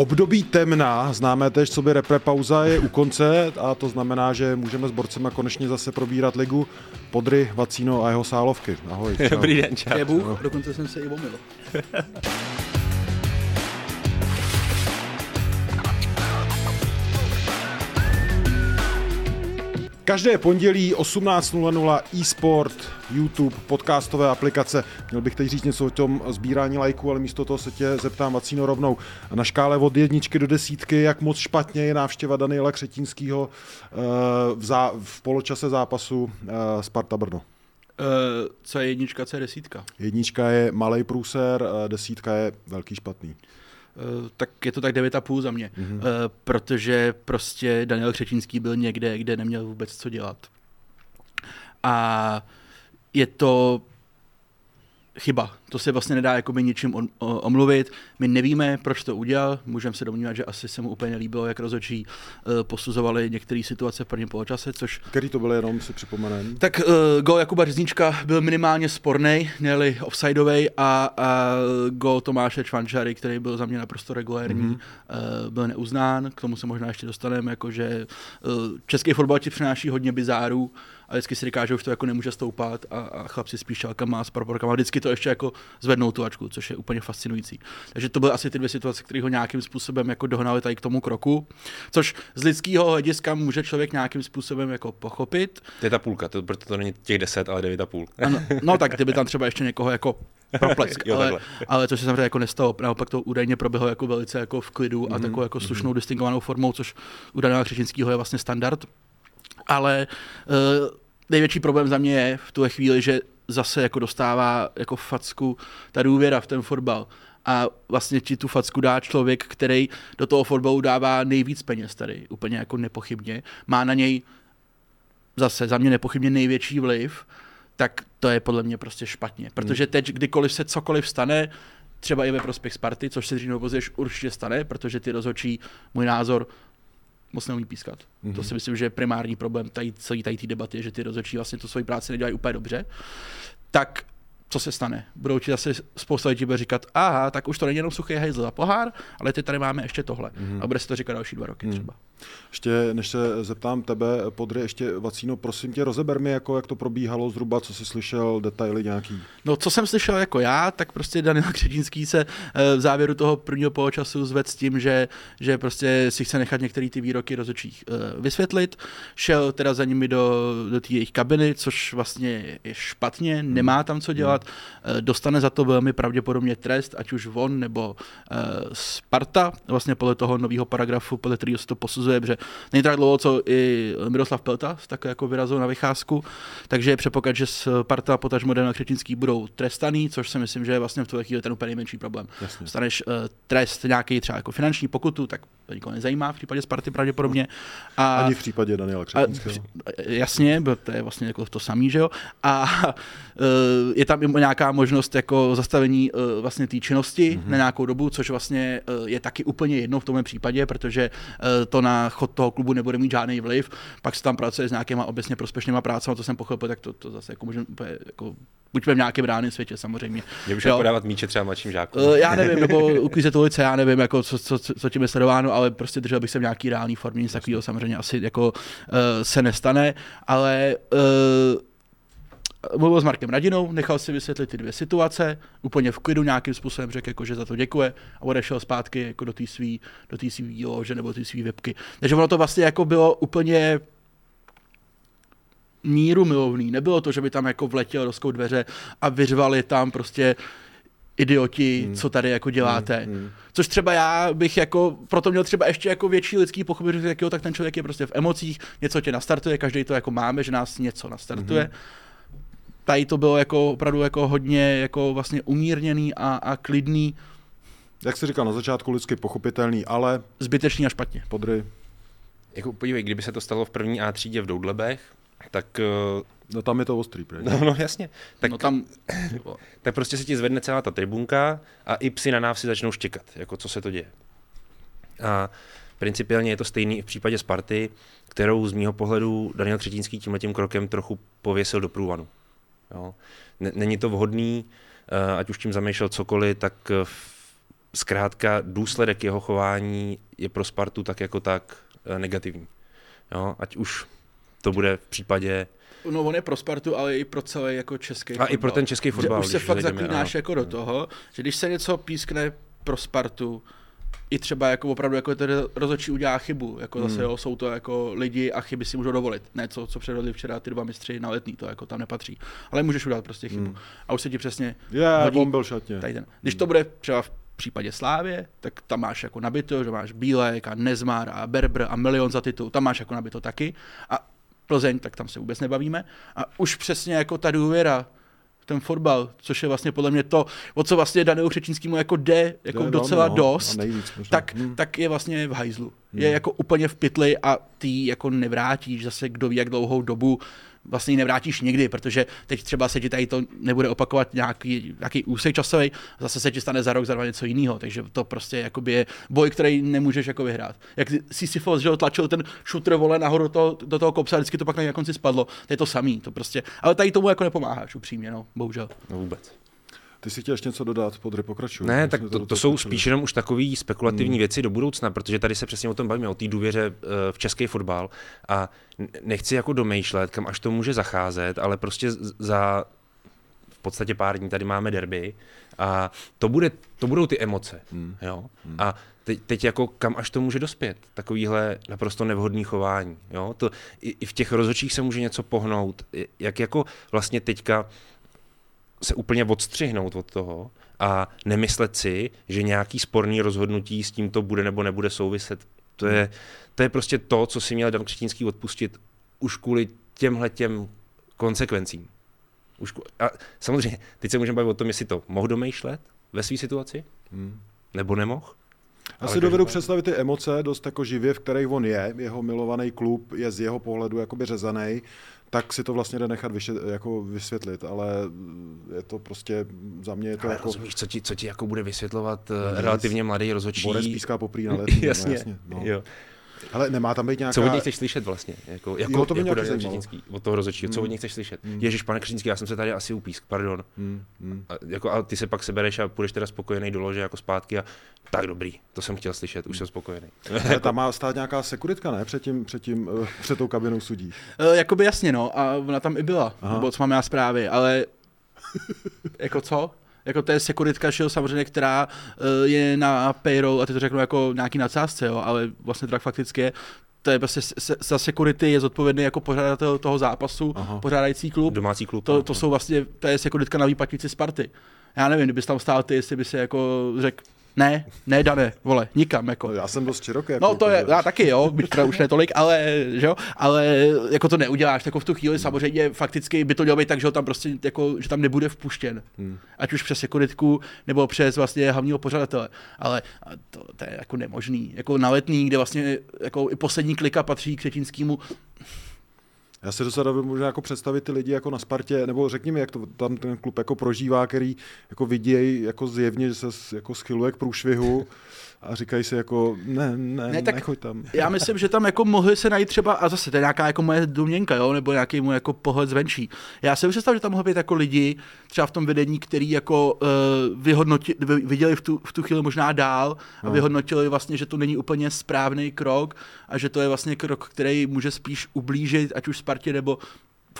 Období temna, známé tež, co by repre pauza, je u konce a to znamená, že můžeme s borcema konečně zase probírat ligu Podry, Vacíno a jeho sálovky. Ahoj. Čau. Dobrý den, čau. Je Bůh, dokonce jsem se i omyl. Každé pondělí 18.00 e-sport, YouTube, podcastové aplikace. Měl bych teď říct něco o tom sbírání lajků, ale místo toho se tě zeptám Vacíno rovnou. Na škále od jedničky do desítky, jak moc špatně je návštěva Daniela Křetínského eh, v, zá, v poločase zápasu eh, Sparta Brno? Uh, co je jednička, co je desítka? Jednička je malý průser, desítka je velký špatný. Uh, tak je to tak 9,5 za mě, mm-hmm. protože prostě Daniel Křečínský byl někde, kde neměl vůbec co dělat. A je to chyba. To se vlastně nedá jakoby ničím omluvit. My nevíme, proč to udělal. Můžeme se domnívat, že asi se mu úplně nelíbilo, jak rozhodčí uh, posuzovali některé situace v prvním poločase, což... Který to byl jenom, si připomenem? Tak uh, gol Jakuba Řezníčka byl minimálně sporný, měli offsideový a, a gol Tomáše Čvančary, který byl za mě naprosto regulérní, mm-hmm. uh, byl neuznán. K tomu se možná ještě dostaneme, jakože uh, český fotbal ti přináší hodně bizárů a vždycky si říká, že už to jako nemůže stoupat a, a chlapci s píšťalkama a s proporkama vždycky to ještě jako zvednou tu ačku, což je úplně fascinující. Takže to byly asi ty dvě situace, které ho nějakým způsobem jako dohnaly tady k tomu kroku, což z lidského hlediska může člověk nějakým způsobem jako pochopit. To je ta půlka, to, proto to není těch deset, ale devět a půl. Ano, no tak kdyby tam třeba ještě někoho jako proplesk, jo, ale, ale to se samozřejmě jako nestalo. Naopak to údajně proběhlo jako velice jako v klidu a mm-hmm. takovou jako slušnou mm-hmm. distingovanou formou, což u Daniela Křečinského je vlastně standard. Ale uh, největší problém za mě je v tuhle chvíli, že zase jako dostává jako facku ta důvěra v ten fotbal. A vlastně ti tu facku dá člověk, který do toho fotbalu dává nejvíc peněz tady, úplně jako nepochybně. Má na něj zase za mě nepochybně největší vliv, tak to je podle mě prostě špatně. Protože teď, kdykoliv se cokoliv stane, třeba i ve prospěch Sparty, což se dřív nebo později určitě stane, protože ty rozhodčí, můj názor, moc neumí pískat. Mm-hmm. To si myslím, že je primární problém tady, celé té debaty, že ty rozhodčí vlastně tu svoji práci nedělají úplně dobře. Tak co se stane? Budou ti zase spousta lidí bude říkat, aha, tak už to není jenom suchý hejzl a pohár, ale ty tady máme ještě tohle. Mm-hmm. A bude se to říkat další dva roky mm. třeba. Ještě, než se zeptám tebe, Podry, ještě Vacíno, prosím tě, rozeber mi, jako, jak to probíhalo zhruba, co jsi slyšel, detaily nějaký. No, co jsem slyšel jako já, tak prostě Daniel Křetínský se eh, v závěru toho prvního poločasu zved s tím, že, že prostě si chce nechat některé ty výroky rozhodčích eh, vysvětlit. Šel teda za nimi do, do té jejich kabiny, což vlastně je špatně, nemá tam co dělat dělat. Eh, dostane za to velmi pravděpodobně trest, ať už on nebo Sparta, vlastně podle toho nového paragrafu, podle kterého se to posuzuje, že není tak dlouho, co i Miroslav Pelta tak jako vyrazil na vycházku, takže je předpoklad, že Sparta, potažmo Daniel Křečínský budou trestaný, což si myslím, že je vlastně v tuhle chvíli ten úplně nejmenší problém. Jasně. Staneš uh, trest nějaký třeba jako finanční pokutu, tak to nikoho nezajímá v případě Sparty pravděpodobně. A, Ani v případě Daniela Křetínského. Jasně, to je vlastně jako to samý, že jo. A uh, je tam i nějaká možnost jako zastavení uh, vlastně té činnosti mm-hmm. na nějakou dobu, což vlastně uh, je taky úplně jedno v tomhle případě, protože uh, to na chod toho klubu nebude mít žádný vliv. Pak se tam pracuje s nějakýma obecně prospěšnýma prácemi, to jsem pochopil, tak to, to zase jako můžeme jako buďme v nějakém reálném světě samozřejmě. Mě už podávat míče třeba mladším žákům. Uh, já nevím, nebo uklízet ulice, já nevím, jako co, co, co, co tím je sledováno, ale prostě držel bych se v nějaký reálný formě, nic takového samozřejmě asi jako uh, se nestane, ale uh, mluvil s Markem Radinou, nechal si vysvětlit ty dvě situace, úplně v klidu nějakým způsobem řekl, jako, že za to děkuje a odešel zpátky jako do té svý, do té svý lože nebo té svý webky. Takže ono to vlastně jako bylo úplně míru milovný. Nebylo to, že by tam jako vletěl do dveře a vyřvali tam prostě idioti, hmm. co tady jako děláte. Hmm. Hmm. Což třeba já bych jako, proto měl třeba ještě jako větší lidský pochopit, že tak ten člověk je prostě v emocích, něco tě nastartuje, každý to jako máme, že nás něco nastartuje. Hmm tady to bylo jako opravdu jako hodně jako vlastně umírněný a, a klidný. Jak jsi říkal na začátku, lidsky pochopitelný, ale... Zbytečný a špatně. Podry. Jako podívej, kdyby se to stalo v první A třídě v Doudlebech, tak... Uh... No tam je to ostrý, prý. No, no jasně. Tak, no tam... tak prostě se ti zvedne celá ta tribunka a i psi na návsi začnou štěkat, jako co se to děje. A principiálně je to stejný i v případě Sparty, kterou z mýho pohledu Daniel Třetínský tímhletím krokem trochu pověsil do průvanu. Jo. Není to vhodný, eh, ať už tím zamýšlel cokoliv, tak zkrátka důsledek jeho chování je pro Spartu tak jako tak eh, negativní. Jo, ať už to bude v případě No on je pro Spartu, ale i pro celý jako český A fotbal. i pro ten český fotbal. Že už se fakt zaklínáš jako do toho, že když se něco pískne pro Spartu, i třeba jako opravdu jako ten rozhodčí udělá chybu, jako hmm. zase jo, jsou to jako lidi a chyby si můžou dovolit. Ne, co, co předvedli včera ty dva mistři na letní, to jako tam nepatří. Ale můžeš udělat prostě chybu. Hmm. A už se ti přesně yeah, hodí, byl šatně. Tady ten. Když to bude třeba v případě Slávě, tak tam máš jako nabito, že máš Bílek a Nezmar a Berber a milion za titul, tam máš jako nabito taky. A Plzeň, tak tam se vůbec nebavíme. A už přesně jako ta důvěra, ten fotbal, což je vlastně podle mě to, o co vlastně Danielu Křečínskému jako jde jako jde docela no, dost, nejvíc, tak, hmm. tak je vlastně v hajzlu. Hmm. Je jako úplně v pytli a ty jako nevrátíš zase kdo ví jak dlouhou dobu vlastně ji nevrátíš nikdy, protože teď třeba se ti tady to nebude opakovat nějaký, nějaký úsek časový, zase se ti stane za rok, za dva něco jiného, takže to prostě jakoby je boj, který nemůžeš jako vyhrát. Jak Sisyphos, že tlačil ten šutr vole nahoru toho, do toho kopce a vždycky to pak na konci spadlo, to je to samý, to prostě, ale tady tomu jako nepomáháš upřímně, no, bohužel. No vůbec. Ty si chtěl ještě něco dodat, podry pokračuj. Ne, tak to, to jsou spíš jenom už takové spekulativní hmm. věci do budoucna, protože tady se přesně o tom bavíme, o té důvěře eh, v český fotbal a nechci jako domýšlet, kam až to může zacházet, ale prostě za v podstatě pár dní tady máme derby a to, bude, to budou ty emoce. Hmm. Jo? Hmm. A teď, teď jako kam až to může dospět, takovýhle naprosto nevhodný chování. Jo? To, i, I v těch rozhodčích se může něco pohnout, jak jako vlastně teďka se úplně odstřihnout od toho a nemyslet si, že nějaký sporný rozhodnutí s tímto bude nebo nebude souviset. To je, to je prostě to, co si měl Dan Křetínský odpustit už kvůli těmhle těm konsekvencím. Už, a samozřejmě, teď se můžeme bavit o tom, jestli to mohl domýšlet ve své situaci, hmm. nebo nemohl. Já si dovedu představit ty emoce dost jako živě, v kterých on je. Jeho milovaný klub je z jeho pohledu jakoby řezaný tak si to vlastně jde nechat vyše, jako vysvětlit, ale je to prostě, za mě je to ale jako... Rozumíš, co ti, co ti jako bude vysvětlovat. Eh, relativně mladý rozhodčí? Borec píská poprý na letní, jasně, no, jasně no. jo. Ale nemá tam být nějaká... Co od něj chceš slyšet vlastně? Jako, jako, jo, to by jako Křetínský, od toho rozhodčího. Co od hmm. něj chceš slyšet? Hmm. Ježíš, pane Křetínský, já jsem se tady asi upísk, pardon. Hmm. Hmm. A, jako, a ty se pak sebereš a půjdeš teda spokojený do lože jako zpátky a tak dobrý, to jsem chtěl slyšet, už jsem spokojený. Ale tam má stát nějaká sekuritka, ne? Před, tím, před, tím, uh, před tou kabinou sudí. Uh, jakoby jasně, no. A ona tam i byla, Aha. nebo co mám já zprávy, ale jako co? Jako to je sekuritka, že jo, samozřejmě, která uh, je na payroll, a ty to řeknu jako nějaký nadsázce, jo, ale vlastně tak fakticky je, to je prostě za security je zodpovědný jako pořadatel toho zápasu, Aha. pořádající klub. Domácí klub. To, to jsou vlastně, to je sekuritka na výplatnici Sparty. Já nevím, kdybys tam stál ty, jestli by si jako řekl, ne, ne, Dane, vole, nikam, jako. No, já jsem dost široký. Jako no to je, já taky, jo, byť teda už netolik, ale, že jo, ale jako to neuděláš, jako v tu chvíli samozřejmě fakticky by to mělo být tak, že ho tam prostě, jako, že tam nebude vpuštěn. Hmm. Ať už přes sekuritku, nebo přes vlastně hlavního pořadatele. Ale to, to, je jako nemožný. Jako na letní, kde vlastně jako i poslední klika patří k Třetínskému, já se docela možná jako představit ty lidi jako na Spartě, nebo řekni mi, jak to tam ten klub jako prožívá, který jako vidějí jako zjevně, že se jako schyluje k průšvihu a říkají si jako, ne, ne, ne tak nechoď tam. Já myslím, že tam jako mohli se najít třeba, a zase to je nějaká jako moje domněnka, jo, nebo nějaký můj jako pohled zvenčí. Já si představ, že tam mohli být jako lidi, třeba v tom vedení, který jako uh, vyhodnoti, viděli v tu, v tu chvíli možná dál a no. vyhodnotili vlastně, že to není úplně správný krok a že to je vlastně krok, který může spíš ublížit, ať už Spartě nebo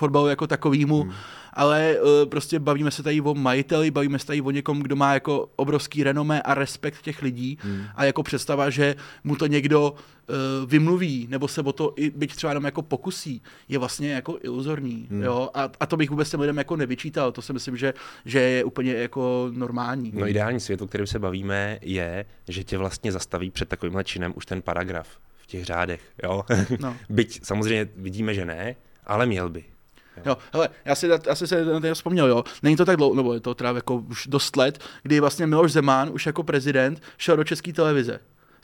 fotbalu jako takovýmu, hmm. ale uh, prostě bavíme se tady o majiteli, bavíme se tady o někom, kdo má jako obrovský renomé a respekt těch lidí hmm. a jako představa, že mu to někdo uh, vymluví, nebo se o to i byť třeba jenom jako pokusí, je vlastně jako iluzorní, hmm. jo, a, a to bych vůbec těm lidem jako nevyčítal, to si myslím, že, že je úplně jako normální. No ideální svět, o kterém se bavíme, je, že tě vlastně zastaví před takovýmhle činem už ten paragraf v těch řádech, jo. No. Byť samozřejmě vidíme, že ne, ale měl by. Jo, hele, já si, já si se na to vzpomněl, jo. Není to tak dlouho, nebo je to teda jako už dost let, kdy vlastně Miloš Zeman už jako prezident šel do české televize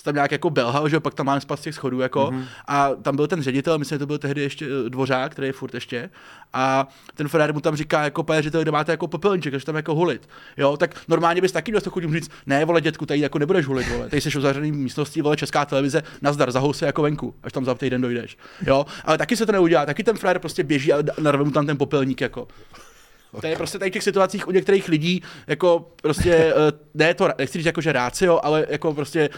tam nějak jako belhal, že pak tam máme spát z těch schodů, jako, mm-hmm. a tam byl ten ředitel, myslím, že to byl tehdy ještě eh, dvořák, který je furt ještě, a ten Ferrari mu tam říká, jako pane ředitel, kde máte jako popelníček, že tam jako hulit. Jo, tak normálně bys taky dostal chodím říct, ne, vole, dětku, tady jako nebudeš hulit, vole, tady jsi v zavřený místnosti, vole, česká televize, nazdar, zahou se jako venku, až tam za týden dojdeš. Jo, ale taky se to neudělá, taky ten Ferrari prostě běží a narve mu tam ten popelník, jako. To je prostě tady v těch situacích u některých lidí, jako prostě, eh, ne to, nechci říct jako, že rácio, ale jako prostě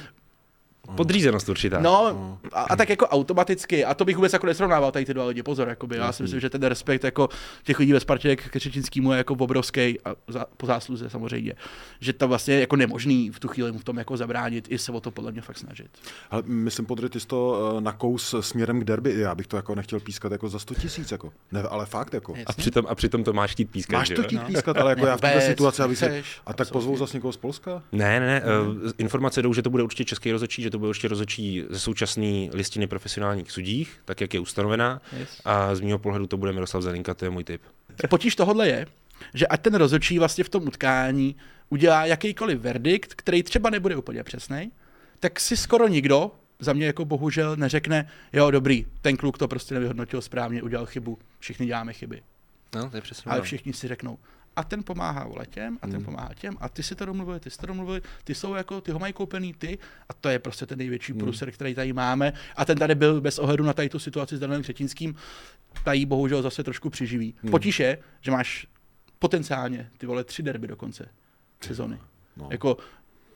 Podřízenost určitá. No, a, a, tak jako automaticky, a to bych vůbec jako nesrovnával tady ty dva lidi, pozor, jakoby, já si myslím, že ten respekt jako těch lidí ve Spartě k Řečinskýmu je jako obrovský a za, po zásluze samozřejmě, že to vlastně je jako nemožný v tu chvíli mu v tom jako zabránit, i se o to podle mě fakt snažit. Ale myslím, podry, ty jsi to uh, nakous směrem k derby, já bych to jako nechtěl pískat jako za 100 tisíc, jako. Ne, ale fakt jako. A přitom, a přitom to máš chtít pískat, Máš to chtít pískat, ale jako já v této situaci, aby se, a tak pozvou zase někoho z Polska? Ne, ne, ne, uh, informace jdou, že to bude určitě český rozhodčí, že to bude určitě rozhodčí ze současné listiny profesionálních sudích, tak jak je ustanovená. Yes. A z mého pohledu to bude Miroslav Zelinka, to je můj tip. Potíž tohle je, že ať ten rozhodčí vlastně v tom utkání udělá jakýkoliv verdikt, který třeba nebude úplně přesný, tak si skoro nikdo za mě jako bohužel neřekne, jo dobrý, ten kluk to prostě nevyhodnotil správně, udělal chybu, všichni děláme chyby. No, to je přesně. Ale všichni si řeknou, a ten pomáhá vole těm a ten hmm. pomáhá těm a ty si to domluvili, ty si to domluvili, ty jsou jako, ty ho mají koupený ty a to je prostě ten největší hmm. průser, který tady máme a ten tady byl bez ohledu na tady tu situaci s Danielem Třetínským, tady bohužel zase trošku přiživí. Hmm. Potíž je, že máš potenciálně ty vole tři derby do konce sezony. No. Jako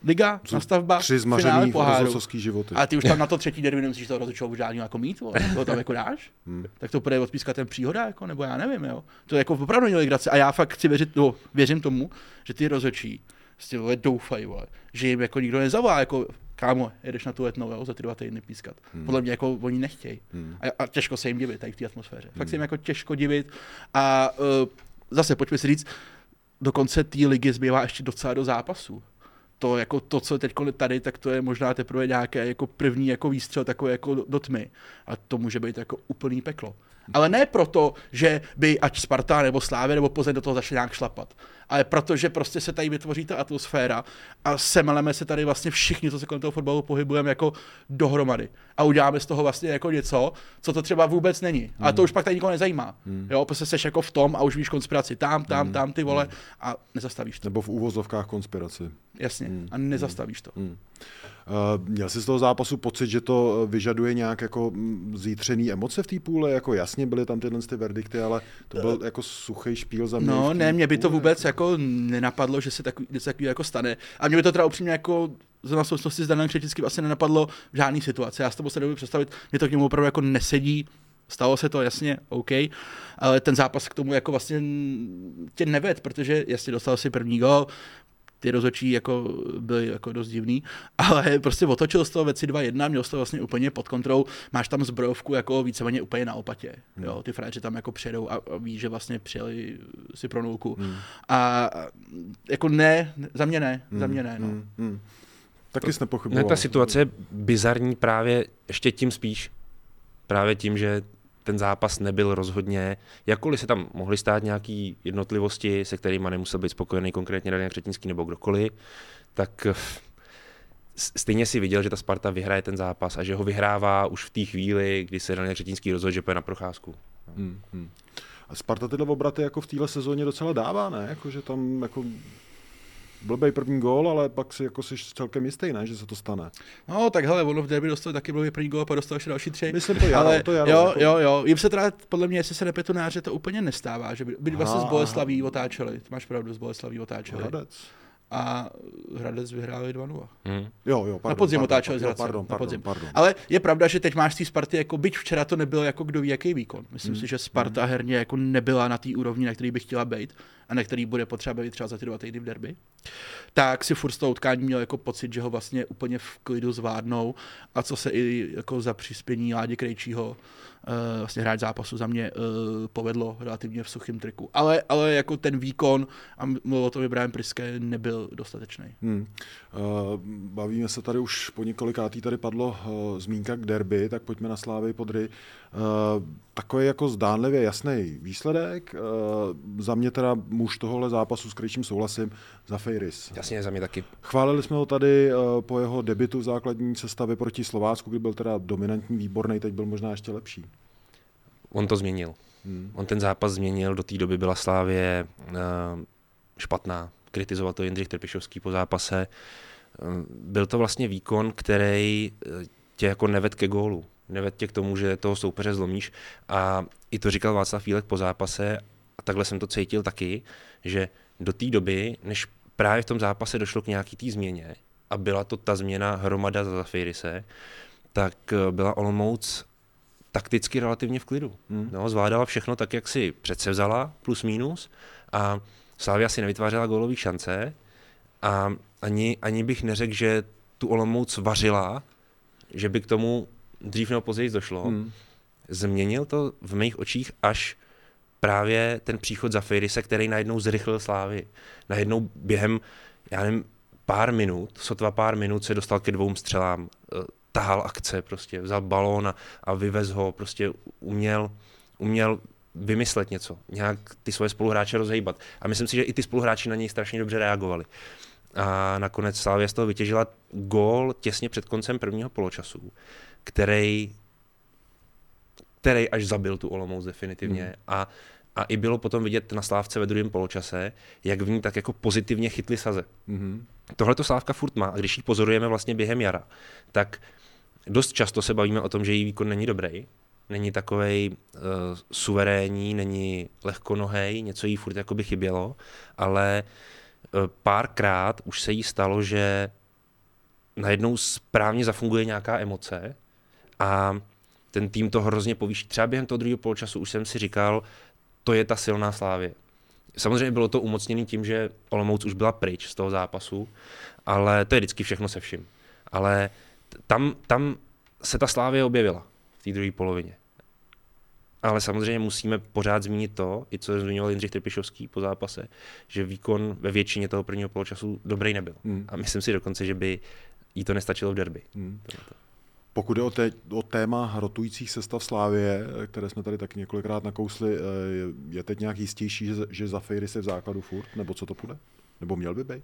liga, Co, nastavba, tři zmařený poháru. životy. A ty už tam na to třetí derby nemusíš toho rozhodčího žádný jako mít, vole, to tam jako dáš, hmm. tak to bude odpískat ten příhoda, jako, nebo já nevím, jo. To je jako opravdu není legrace a já fakt chci věřit, no, věřím tomu, že ty rozhodčí prostě vole, doufají, vole, že jim jako nikdo nezavolá, jako kámo, jedeš na tu letnou, jo, za ty dva týdny pískat. Hmm. Podle mě jako oni nechtějí. Hmm. A, a, těžko se jim divit tady v té atmosféře. Fakt hmm. se jim jako těžko divit. A uh, zase pojďme si říct, do konce té ligy zbývá ještě docela do zápasů to, jako to, co teď tady, tak to je možná teprve nějaké jako první jako výstřel takové jako do, do tmy. A to může být jako úplný peklo. Ale ne proto, že by ať Sparta nebo Slávě nebo Plzeň do toho začali nějak šlapat. Ale protože prostě se tady vytvoří ta atmosféra a semeleme se tady vlastně všichni, co se kolem toho fotbalu pohybujeme jako dohromady. A uděláme z toho vlastně jako něco, co to třeba vůbec není. Hmm. Ale to hmm. už pak tady nikoho nezajímá. Hmm. Jo, prostě seš jako v tom a už víš konspiraci tam, tam, hmm. tam, ty vole hmm. a nezastavíš to. Nebo v úvozovkách konspiraci. Jasně, hmm. a nezastavíš to. Hmm. Uh, měl jsi z toho zápasu pocit, že to vyžaduje nějak jako mm, zítřený emoce v té půle? Jako jasně byly tam tyhle ty verdikty, ale to byl uh, jako suchý špíl za mě. No ne, mě by to vůbec jako nenapadlo, že se takový, něco takový jako stane. A mě by to teda upřímně jako za souvislosti s Danem Křetickým asi nenapadlo v žádný situaci. Já si to se nebudu představit, mě to k němu opravdu jako nesedí, Stalo se to, jasně, OK, ale ten zápas k tomu jako vlastně tě neved, protože jasně dostal si první gol, ty rozhodčí jako byly jako dost divný, ale prostě otočil z toho věci 2-1, měl to vlastně úplně pod kontrolou, máš tam zbrojovku jako víceméně úplně na opatě, hmm. jo, ty frajeři tam jako přijedou a, a ví, že vlastně přijeli si pro nulku. Hmm. A jako ne, za mě ne, hmm. za mě ne, no. Hmm. Hmm. Taky jsi nepochyboval. Ne, ta situace je bizarní právě ještě tím spíš. Právě tím, že ten zápas nebyl rozhodně, jakkoliv se tam mohly stát nějaké jednotlivosti, se kterými nemusel být spokojený konkrétně Daniel Křetinský nebo kdokoliv, tak eh, stejně si viděl, že ta Sparta vyhraje ten zápas a že ho vyhrává už v té chvíli, kdy se Daniel Křetinský rozhodl, že půjde na procházku. Hmm, hmm. A Sparta tyhle obraty jako v téhle sezóně docela dává, ne? Jako, že tam jako blbej první gól, ale pak si jako jsi celkem jistý, ne, že se to stane. No, tak hele, ono v derby dostal taky blbej první gól, a pak dostal ještě další tři. Myslím to jaro, ale, to jaro. Jo, jo, jo. Jim se teda, podle mě, jestli se nepetu náře, to úplně nestává, že by, by vlastně z Boleslaví otáčeli. Máš pravdu, z Boleslaví otáčeli. Hradec a Hradec vyhráli 2-0. Hmm. Jo, jo, pardon, na podzim otáčeli z pardon, na podzim. Pardon, Ale je pravda, že teď máš z té Sparty, jako byť včera to nebyl jako kdo ví jaký výkon. Myslím hmm. si, že Sparta hmm. herně jako nebyla na té úrovni, na který by chtěla být a na který bude potřeba být třeba za ty dva týdny v derby. Tak si furt z toho utkání měl jako pocit, že ho vlastně úplně v klidu zvládnou a co se i jako za přispění Ládi Krejčího vlastně hráč zápasu za mě uh, povedlo relativně v suchém triku. Ale, ale jako ten výkon, a mluvil o tom Brian Priske, nebyl dostatečný. Hmm. Uh, bavíme se tady už po několikátý, tady padlo uh, zmínka k derby, tak pojďme na Slávy Podry. Uh, takový jako zdánlivě jasný výsledek. Uh, za mě teda muž tohohle zápasu s Krejčím souhlasím, za Fejris. Jasně, za mě taky. Chválili jsme ho tady uh, po jeho debitu v základní sestavě proti Slovácku, kdy byl teda dominantní, výborný, teď byl možná ještě lepší. On to změnil. Hmm. On ten zápas změnil, do té doby byla Slávě uh, špatná. Kritizoval to Jindřich Trpišovský po zápase. Uh, byl to vlastně výkon, který tě jako neved ke gólu neved tě k tomu, že toho soupeře zlomíš. A i to říkal Václav Fílek po zápase a takhle jsem to cítil taky, že do té doby, než právě v tom zápase došlo k nějaký té změně, a byla to ta změna hromada za Zafirise, tak eh, byla Olomouc takticky relativně v klidu. Hmm. No, zvládala všechno tak, jak si vzala, plus minus, a Slavia si nevytvářela gólový šance a ani, ani bych neřekl, že tu Olomouc vařila, že by k tomu dřív nebo později došlo. Hmm. Změnil to v mých očích až právě ten příchod za Fejrise, který najednou zrychlil Slávy. Najednou během, já nevím, pár minut, sotva pár minut se dostal ke dvou střelám, eh, tahal akce prostě, vzal balón a, a vyvez ho, prostě uměl, uměl vymyslet něco, nějak ty svoje spoluhráče rozhejbat. A myslím si, že i ty spoluhráči na něj strašně dobře reagovali. A nakonec Slavia z toho vytěžila gól těsně před koncem prvního poločasu, který, který až zabil tu Olomouc definitivně. Mm. A, a i bylo potom vidět na Slávce ve druhém poločase, jak v ní tak jako pozitivně chytli saze. Mm. Tohle to Slávka furt má a když ji pozorujeme vlastně během jara, tak dost často se bavíme o tom, že její výkon není dobrý, není takovej uh, suverénní, není lehkonohej, něco jí furt jako by chybělo, ale uh, párkrát už se jí stalo, že najednou správně zafunguje nějaká emoce a ten tým to hrozně povýší. Třeba během toho druhého poločasu už jsem si říkal, to je ta silná slávě. Samozřejmě bylo to umocněné tím, že Olomouc už byla pryč z toho zápasu, ale to je vždycky všechno se vším. Ale tam, tam se ta slávě objevila v té druhé polovině. Ale samozřejmě musíme pořád zmínit to, i co zmiňoval Jindřich Trpišovský po zápase, že výkon ve většině toho prvního poločasu dobrý nebyl. Hmm. A myslím si dokonce, že by jí to nestačilo v derby. Hmm. Pokud je o, té, o téma rotujících sestav Slávě, které jsme tady taky několikrát nakousli, eh, je teď nějak jistější, že, že za Fejry se v základu furt? Nebo co to půjde? Nebo měl by být?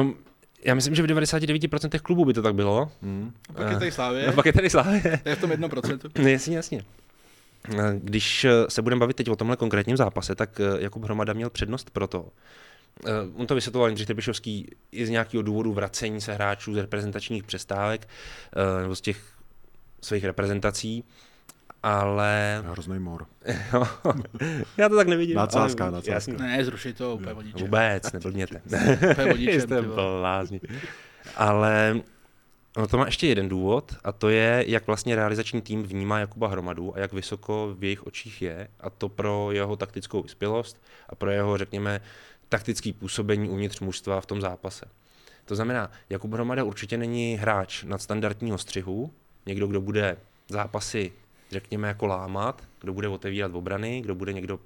Um, já myslím, že v 99% klubů by to tak bylo. Hmm. A pak je tady Slávě. A pak je tady Slávě. To je v tom 1%. No, jasně, jasně. Když se budeme bavit teď o tomhle konkrétním zápase, tak eh, Jakub Hromada měl přednost pro to. Eh, on to vysvětloval Jindřich Trpišovský i z nějakého důvodu vracení se hráčů z reprezentačních přestávek eh, nebo z těch svých reprezentací, ale... Hrozný mor. já to tak nevidím. Nadsázka, nadsázka. Ne, zrušit to úplně o Vůbec, neblbněte. úplně Jste blázni. Ale No to má ještě jeden důvod a to je, jak vlastně realizační tým vnímá Jakuba Hromadu a jak vysoko v jejich očích je a to pro jeho taktickou vyspělost a pro jeho, řekněme, taktický působení uvnitř mužstva v tom zápase. To znamená, Jakub Hromada určitě není hráč nadstandardního střihu, někdo, kdo bude zápasy, řekněme, jako lámat, kdo bude otevírat obrany, kdo bude někdo uh,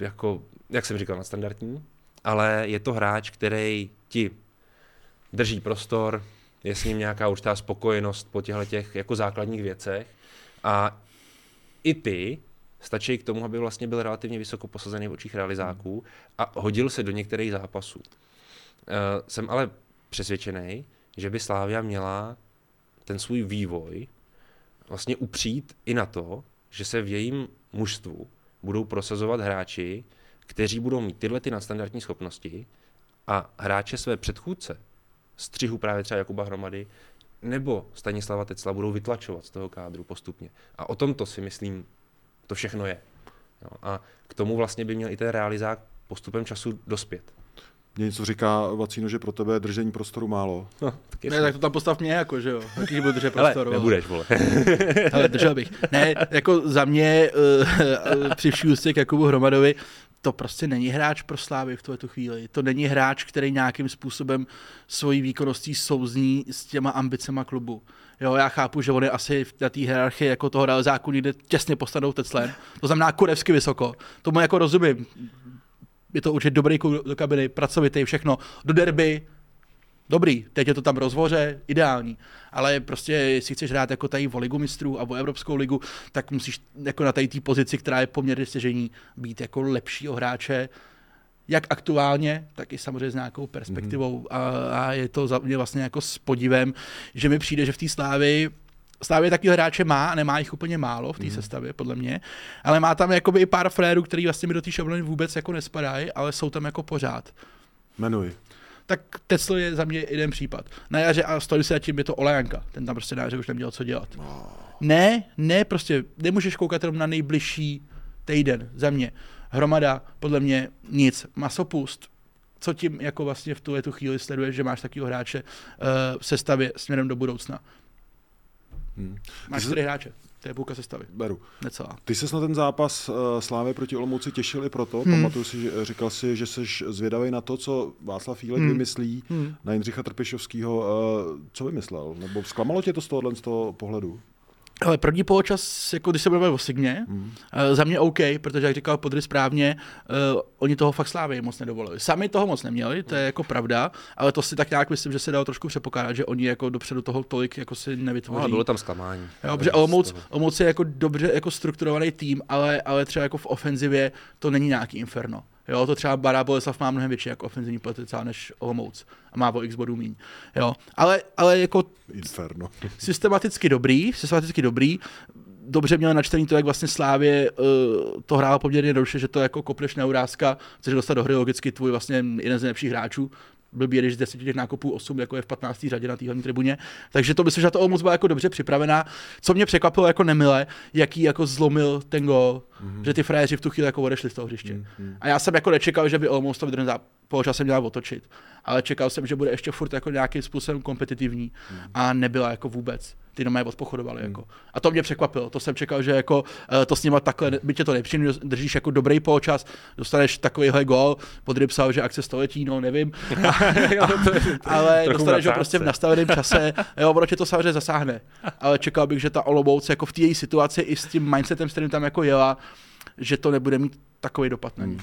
jako, jak jsem říkal, nadstandardní, ale je to hráč, který ti drží prostor, je s ním nějaká určitá spokojenost po těchto těch jako základních věcech a i ty stačí k tomu, aby vlastně byl relativně vysoko posazený v očích realizáků a hodil se do některých zápasů. Uh, jsem ale přesvědčený, že by Slávia měla ten svůj vývoj vlastně upřít i na to, že se v jejím mužstvu budou prosazovat hráči, kteří budou mít tyhle ty nadstandardní schopnosti a hráče své předchůdce, střihu právě třeba Jakuba Hromady, nebo Stanislava Tecla budou vytlačovat z toho kádru postupně. A o tom to si myslím, to všechno je. Jo, a k tomu vlastně by měl i ten realizák postupem času dospět. Mě něco říká, Vacíno, že pro tebe je držení prostoru málo. No, tak ne, tak to tam postav mě, jako, že jo. Jaký budu držet prostoru. Ale nebudeš, vole. Ale držel bych. Ne, jako za mě, uh, při vší ústě k Jakubu Hromadovi, to prostě není hráč pro Slávy v tuto chvíli. To není hráč, který nějakým způsobem svojí výkonností souzní s těma ambicema klubu. Jo, já chápu, že on je asi v té hierarchii jako toho realizáku někde těsně postanou Teclem. To znamená kurevsky vysoko. Tomu jako rozumím. Je to určitě dobrý do kabiny, pracovitý, všechno. Do derby, dobrý, teď je to tam rozvoře, ideální, ale prostě jestli chceš hrát jako tady o ligu mistrů a o Evropskou ligu, tak musíš jako na té pozici, která je poměrně stěžení, být jako lepšího hráče, jak aktuálně, tak i samozřejmě s nějakou perspektivou. Mm-hmm. A, a je to za mě vlastně jako s podivem, že mi přijde, že v té slávy Slávě takového hráče má a nemá jich úplně málo v té mm. sestavě, podle mě, ale má tam jakoby i pár frérů, který vlastně mi do té šablony vůbec jako nespadají, ale jsou tam jako pořád. Jmenuji. tak Tesla je za mě jeden případ. Na jaře a stojí se tím, je to Olejanka. Ten tam prostě na jaře už neměl co dělat. Ne, ne, prostě nemůžeš koukat jenom na nejbližší týden za mě. Hromada, podle mě nic. Masopust, co tím jako vlastně v tuhle tu chvíli sleduješ, že máš takového hráče uh, v sestavě směrem do budoucna. Hmm. Máš čtyři hráče. To je půlka sestavy. Beru. Necelá. Ty ses na ten zápas uh, Slávy proti Olomouci těšil i proto. Hmm. Pamatuju si, že říkal si, že jsi zvědavý na to, co Václav Fílek hmm. vymyslí hmm. na Jindřicha Trpišovského. Uh, co vymyslel? Nebo zklamalo tě to z tohohle z toho pohledu? Ale první poločas, jako když se budeme o Signě, hmm. uh, za mě OK, protože jak říkal Podry správně, uh, oni toho fakt slávy moc nedovolili. Sami toho moc neměli, to je jako pravda, ale to si tak nějak myslím, že se dalo trošku přepokládat, že oni jako dopředu toho tolik jako si nevytvoří. No, bylo tam zklamání. Jo, protože Olomouc, Olomouc je jako dobře jako strukturovaný tým, ale, ale třeba jako v ofenzivě to není nějaký inferno. Jo, to třeba Bará Boleslav má mnohem větší jako ofenzivní potenciál než Olomouc a má o x bodů míň. Jo, ale, ale jako Inferno. systematicky dobrý, systematicky dobrý, dobře měl načtený to, jak vlastně Slávě uh, to hrálo poměrně jednoduše, že to jako kopneš na urázka, chceš dostat do hry logicky tvůj vlastně jeden z nejlepších hráčů, blbý, když z deseti těch nákupů 8 jako je v 15. řadě na té hlavní tribuně. Takže to myslím, že to Olomouc byla jako dobře připravená. Co mě překvapilo jako nemile, jaký jako zlomil ten gol, mm-hmm. že ty frajeři v tu chvíli jako odešli z toho hřiště. Mm-hmm. A já jsem jako nečekal, že by Olomouc to v druhém poločase měla otočit. Ale čekal jsem, že bude ještě furt jako nějakým způsobem kompetitivní mm. a nebyla jako vůbec ty doma je odpochodovali. Mm. Jako. A to mě překvapilo. To jsem čekal, že jako, uh, to s nima takhle, by tě to nepříjemně, držíš jako dobrý poločas, dostaneš takovýhle gol, podrypsal, že akce století, no nevím. ale dostaneš ho prostě v nastaveném čase, jo, ono tě to samozřejmě zasáhne. Ale čekal bych, že ta Olomouc jako v té její situaci i s tím mindsetem, s kterým tam jako jela, že to nebude mít takový dopad na ní. Mm.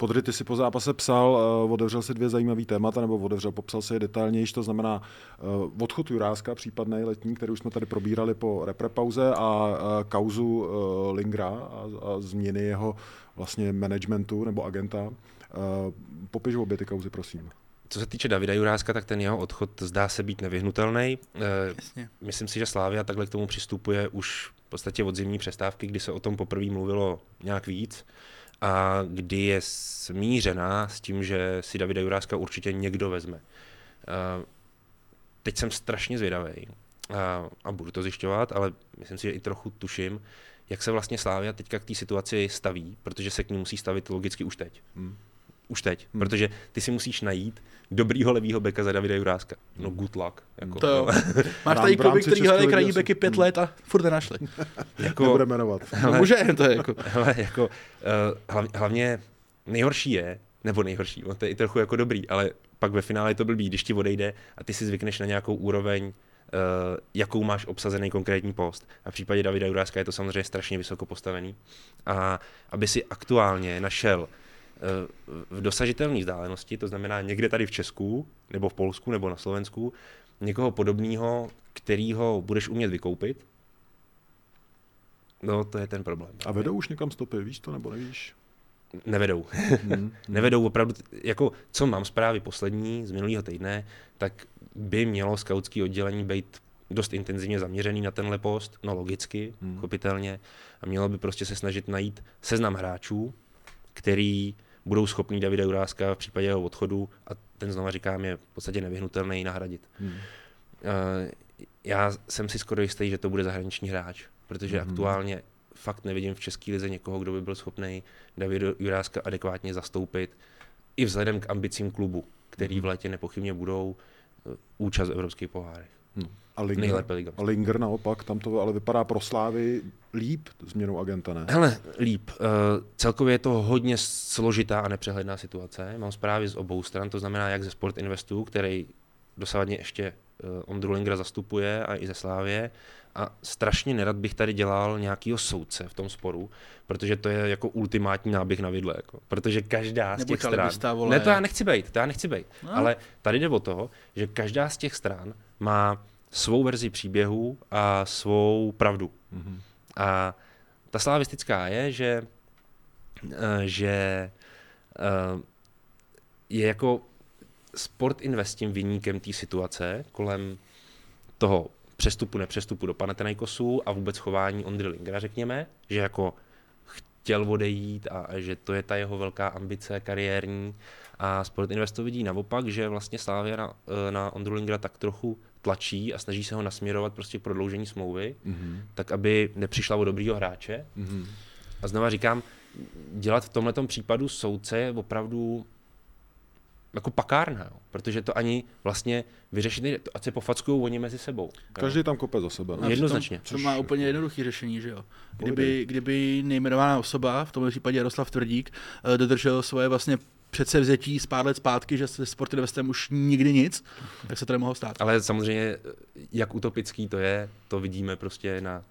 Podry, ty si po zápase psal, uh, otevřel si dvě zajímavé témata, nebo otevřel, popsal si je detailněji, to znamená uh, odchod Juráska, případný letní, který už jsme tady probírali po reprepauze a uh, kauzu uh, Lingra a, a změny jeho vlastně managementu nebo agenta. Uh, popiš obě ty kauzy, prosím. Co se týče Davida Juráska, tak ten jeho odchod zdá se být nevyhnutelný. Jasně. Myslím si, že Slávia takhle k tomu přistupuje už v podstatě od zimní přestávky, kdy se o tom poprvé mluvilo nějak víc a kdy je smířená s tím, že si Davida Juráska určitě někdo vezme. Teď jsem strašně zvědavý a, a budu to zjišťovat, ale myslím si, že i trochu tuším, jak se vlastně Slávia teďka k té situaci staví, protože se k ní musí stavit logicky už teď. Hmm už teď, hmm. protože ty si musíš najít dobrýho levýho beka za Davida Juráska. No hmm. good luck. Jako, to jo. Máš tady kluby, který hledají krají beky pět let a furt nenašli. jako, Nebude jmenovat. Hele, no, může, to je jako. Hele, jako uh, hlavně nejhorší je, nebo nejhorší, on to je i trochu jako dobrý, ale pak ve finále je to blbý, když ti odejde a ty si zvykneš na nějakou úroveň, uh, jakou máš obsazený konkrétní post. A v případě Davida Juráska je to samozřejmě strašně vysoko postavený. A aby si aktuálně našel v dosažitelné vzdálenosti, to znamená někde tady v Česku, nebo v Polsku, nebo na Slovensku, někoho podobného, kterýho budeš umět vykoupit, no to je ten problém. A vedou už někam stopy, víš to nebo nevíš? Nevedou. Hmm. Nevedou opravdu, jako co mám zprávy poslední z minulého týdne, tak by mělo skautské oddělení být dost intenzivně zaměřený na tenhle post, no logicky, hmm. chopitelně, a mělo by prostě se snažit najít seznam hráčů, který budou schopní Davida Juráska v případě jeho odchodu, a ten znova říkám, je v podstatě nevyhnutelný nahradit. Hmm. Uh, já jsem si skoro jistý, že to bude zahraniční hráč, protože hmm. aktuálně fakt nevidím v České lize někoho, kdo by byl schopný Davida Juráska adekvátně zastoupit, i vzhledem k ambicím klubu, který hmm. v létě nepochybně budou uh, účast v evropských pohárech. Hmm. A Linger, a Linger naopak, tam to ale vypadá pro Slávy líp změnou agenta, ne? Hele, líp. Uh, celkově je to hodně složitá a nepřehledná situace. Mám zprávy z obou stran, to znamená jak ze Sport Investu, který dosavadně ještě uh, Ondru Lingera zastupuje a i ze Slávě. A strašně nerad bych tady dělal nějakýho soudce v tom sporu, protože to je jako ultimátní náběh na vidle. Jako. Protože každá z těch stran... Vole. Ne, to já nechci být, to já nechci být. No. Ale tady jde o to, že každá z těch stran má svou verzi příběhu a svou pravdu. Mm-hmm. A ta slavistická je, že, eh, že eh, je jako Sport Invest tím vyníkem té situace kolem toho přestupu, nepřestupu do Panathinaikosu a vůbec chování Ondry Lingera, řekněme, že jako chtěl odejít a, a že to je ta jeho velká ambice kariérní. A Sport Invest to vidí naopak, že vlastně Slávia na, eh, na Ondru Lingra tak trochu tlačí a snaží se ho nasměrovat prostě k prodloužení smlouvy, mm-hmm. tak aby nepřišla o dobrýho hráče. Mm-hmm. A znova říkám, dělat v tomhle případu soudce je opravdu jako pakárna, jo. protože to ani vlastně vyřešit ať se pofackují oni mezi sebou. Každý tam kope za sebe. No. Jednoznačně. To má úplně jednoduché řešení, že jo. Kdyby, kdyby nejmenovaná osoba, v tomhle případě Jaroslav Tvrdík, eh, dodržel svoje vlastně předsevzetí z pár let zpátky, že se Sportinvestem už nikdy nic, tak se to nemohlo stát. Ale samozřejmě, jak utopický to je, to vidíme prostě na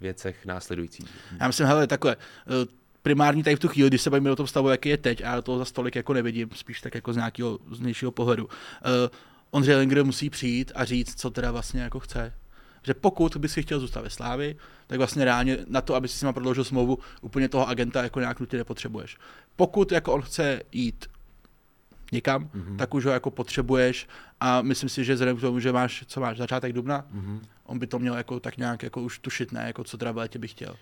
věcech následujících. Já myslím, hele, takhle, eh, primární tady v tu chvíli, když se bavíme o tom stavu, jaký je teď, a to za stolik jako nevidím, spíš tak jako z nějakého z pohledu. Uh, Ondřej Linger musí přijít a říct, co teda vlastně jako chce. Že pokud by si chtěl zůstat ve Slávi, tak vlastně reálně na to, aby si s nima prodloužil smlouvu, úplně toho agenta jako nějak nutně nepotřebuješ. Pokud jako on chce jít někam, mm-hmm. tak už ho jako potřebuješ a myslím si, že vzhledem k tomu, že máš, co máš, začátek dubna, mm-hmm. on by to měl jako tak nějak jako už tušit, ne, jako co teda v létě by chtěl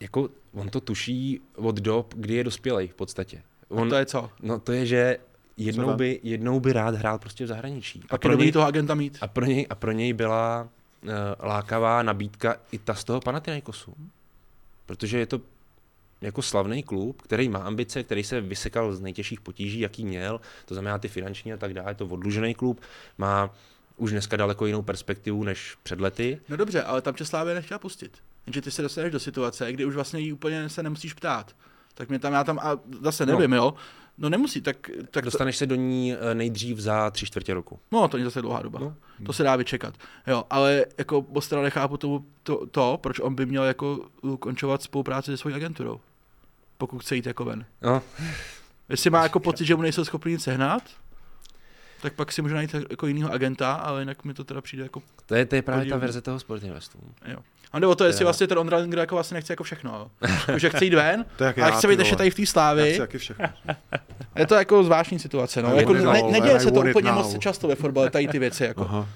jako on to tuší od dob, kdy je dospělej v podstatě. On, a to je co? No to je, že jednou by, jednou by rád hrál prostě v zahraničí. A, a pro něj toho agenta mít. A pro něj, a pro něj byla lákavá nabídka i ta z toho Panathinaikosu. Protože je to jako slavný klub, který má ambice, který se vysekal z nejtěžších potíží, jaký měl, to znamená ty finanční a tak dále, je to odlužený klub, má už dneska daleko jinou perspektivu než před lety. No dobře, ale tam Česlávě nechtěla pustit. Jenže ty se dostaneš do situace, kdy už vlastně jí úplně se nemusíš ptát. Tak mě tam, já tam, a zase nevím, no. jo, No nemusí, tak... tak Dostaneš to... se do ní eh, nejdřív za tři čtvrtě roku. No, to je zase dlouhá doba. No. To se dá vyčekat. Jo, ale jako Bostra nechápu to, to, to, proč on by měl jako ukončovat spolupráci se svojí agenturou. Pokud chce jít jako ven. No. Jestli má jako pocit, že mu nejsou schopni nic sehnat, tak pak si může najít jako jiného agenta, ale jinak mi to teda přijde jako... To je, to je právě podívný. ta verze toho Sportinvestu. Jo. A nebo to, jestli vlastně ten Ondra Linger jako vlastně nechce jako všechno. Že chce jít ven, ale chce být ještě tady v té slávy. Je to jako zvláštní situace. No. Jako, ne, neděje se to úplně moc často ve fotbale, tady ty věci. Jako. Aha.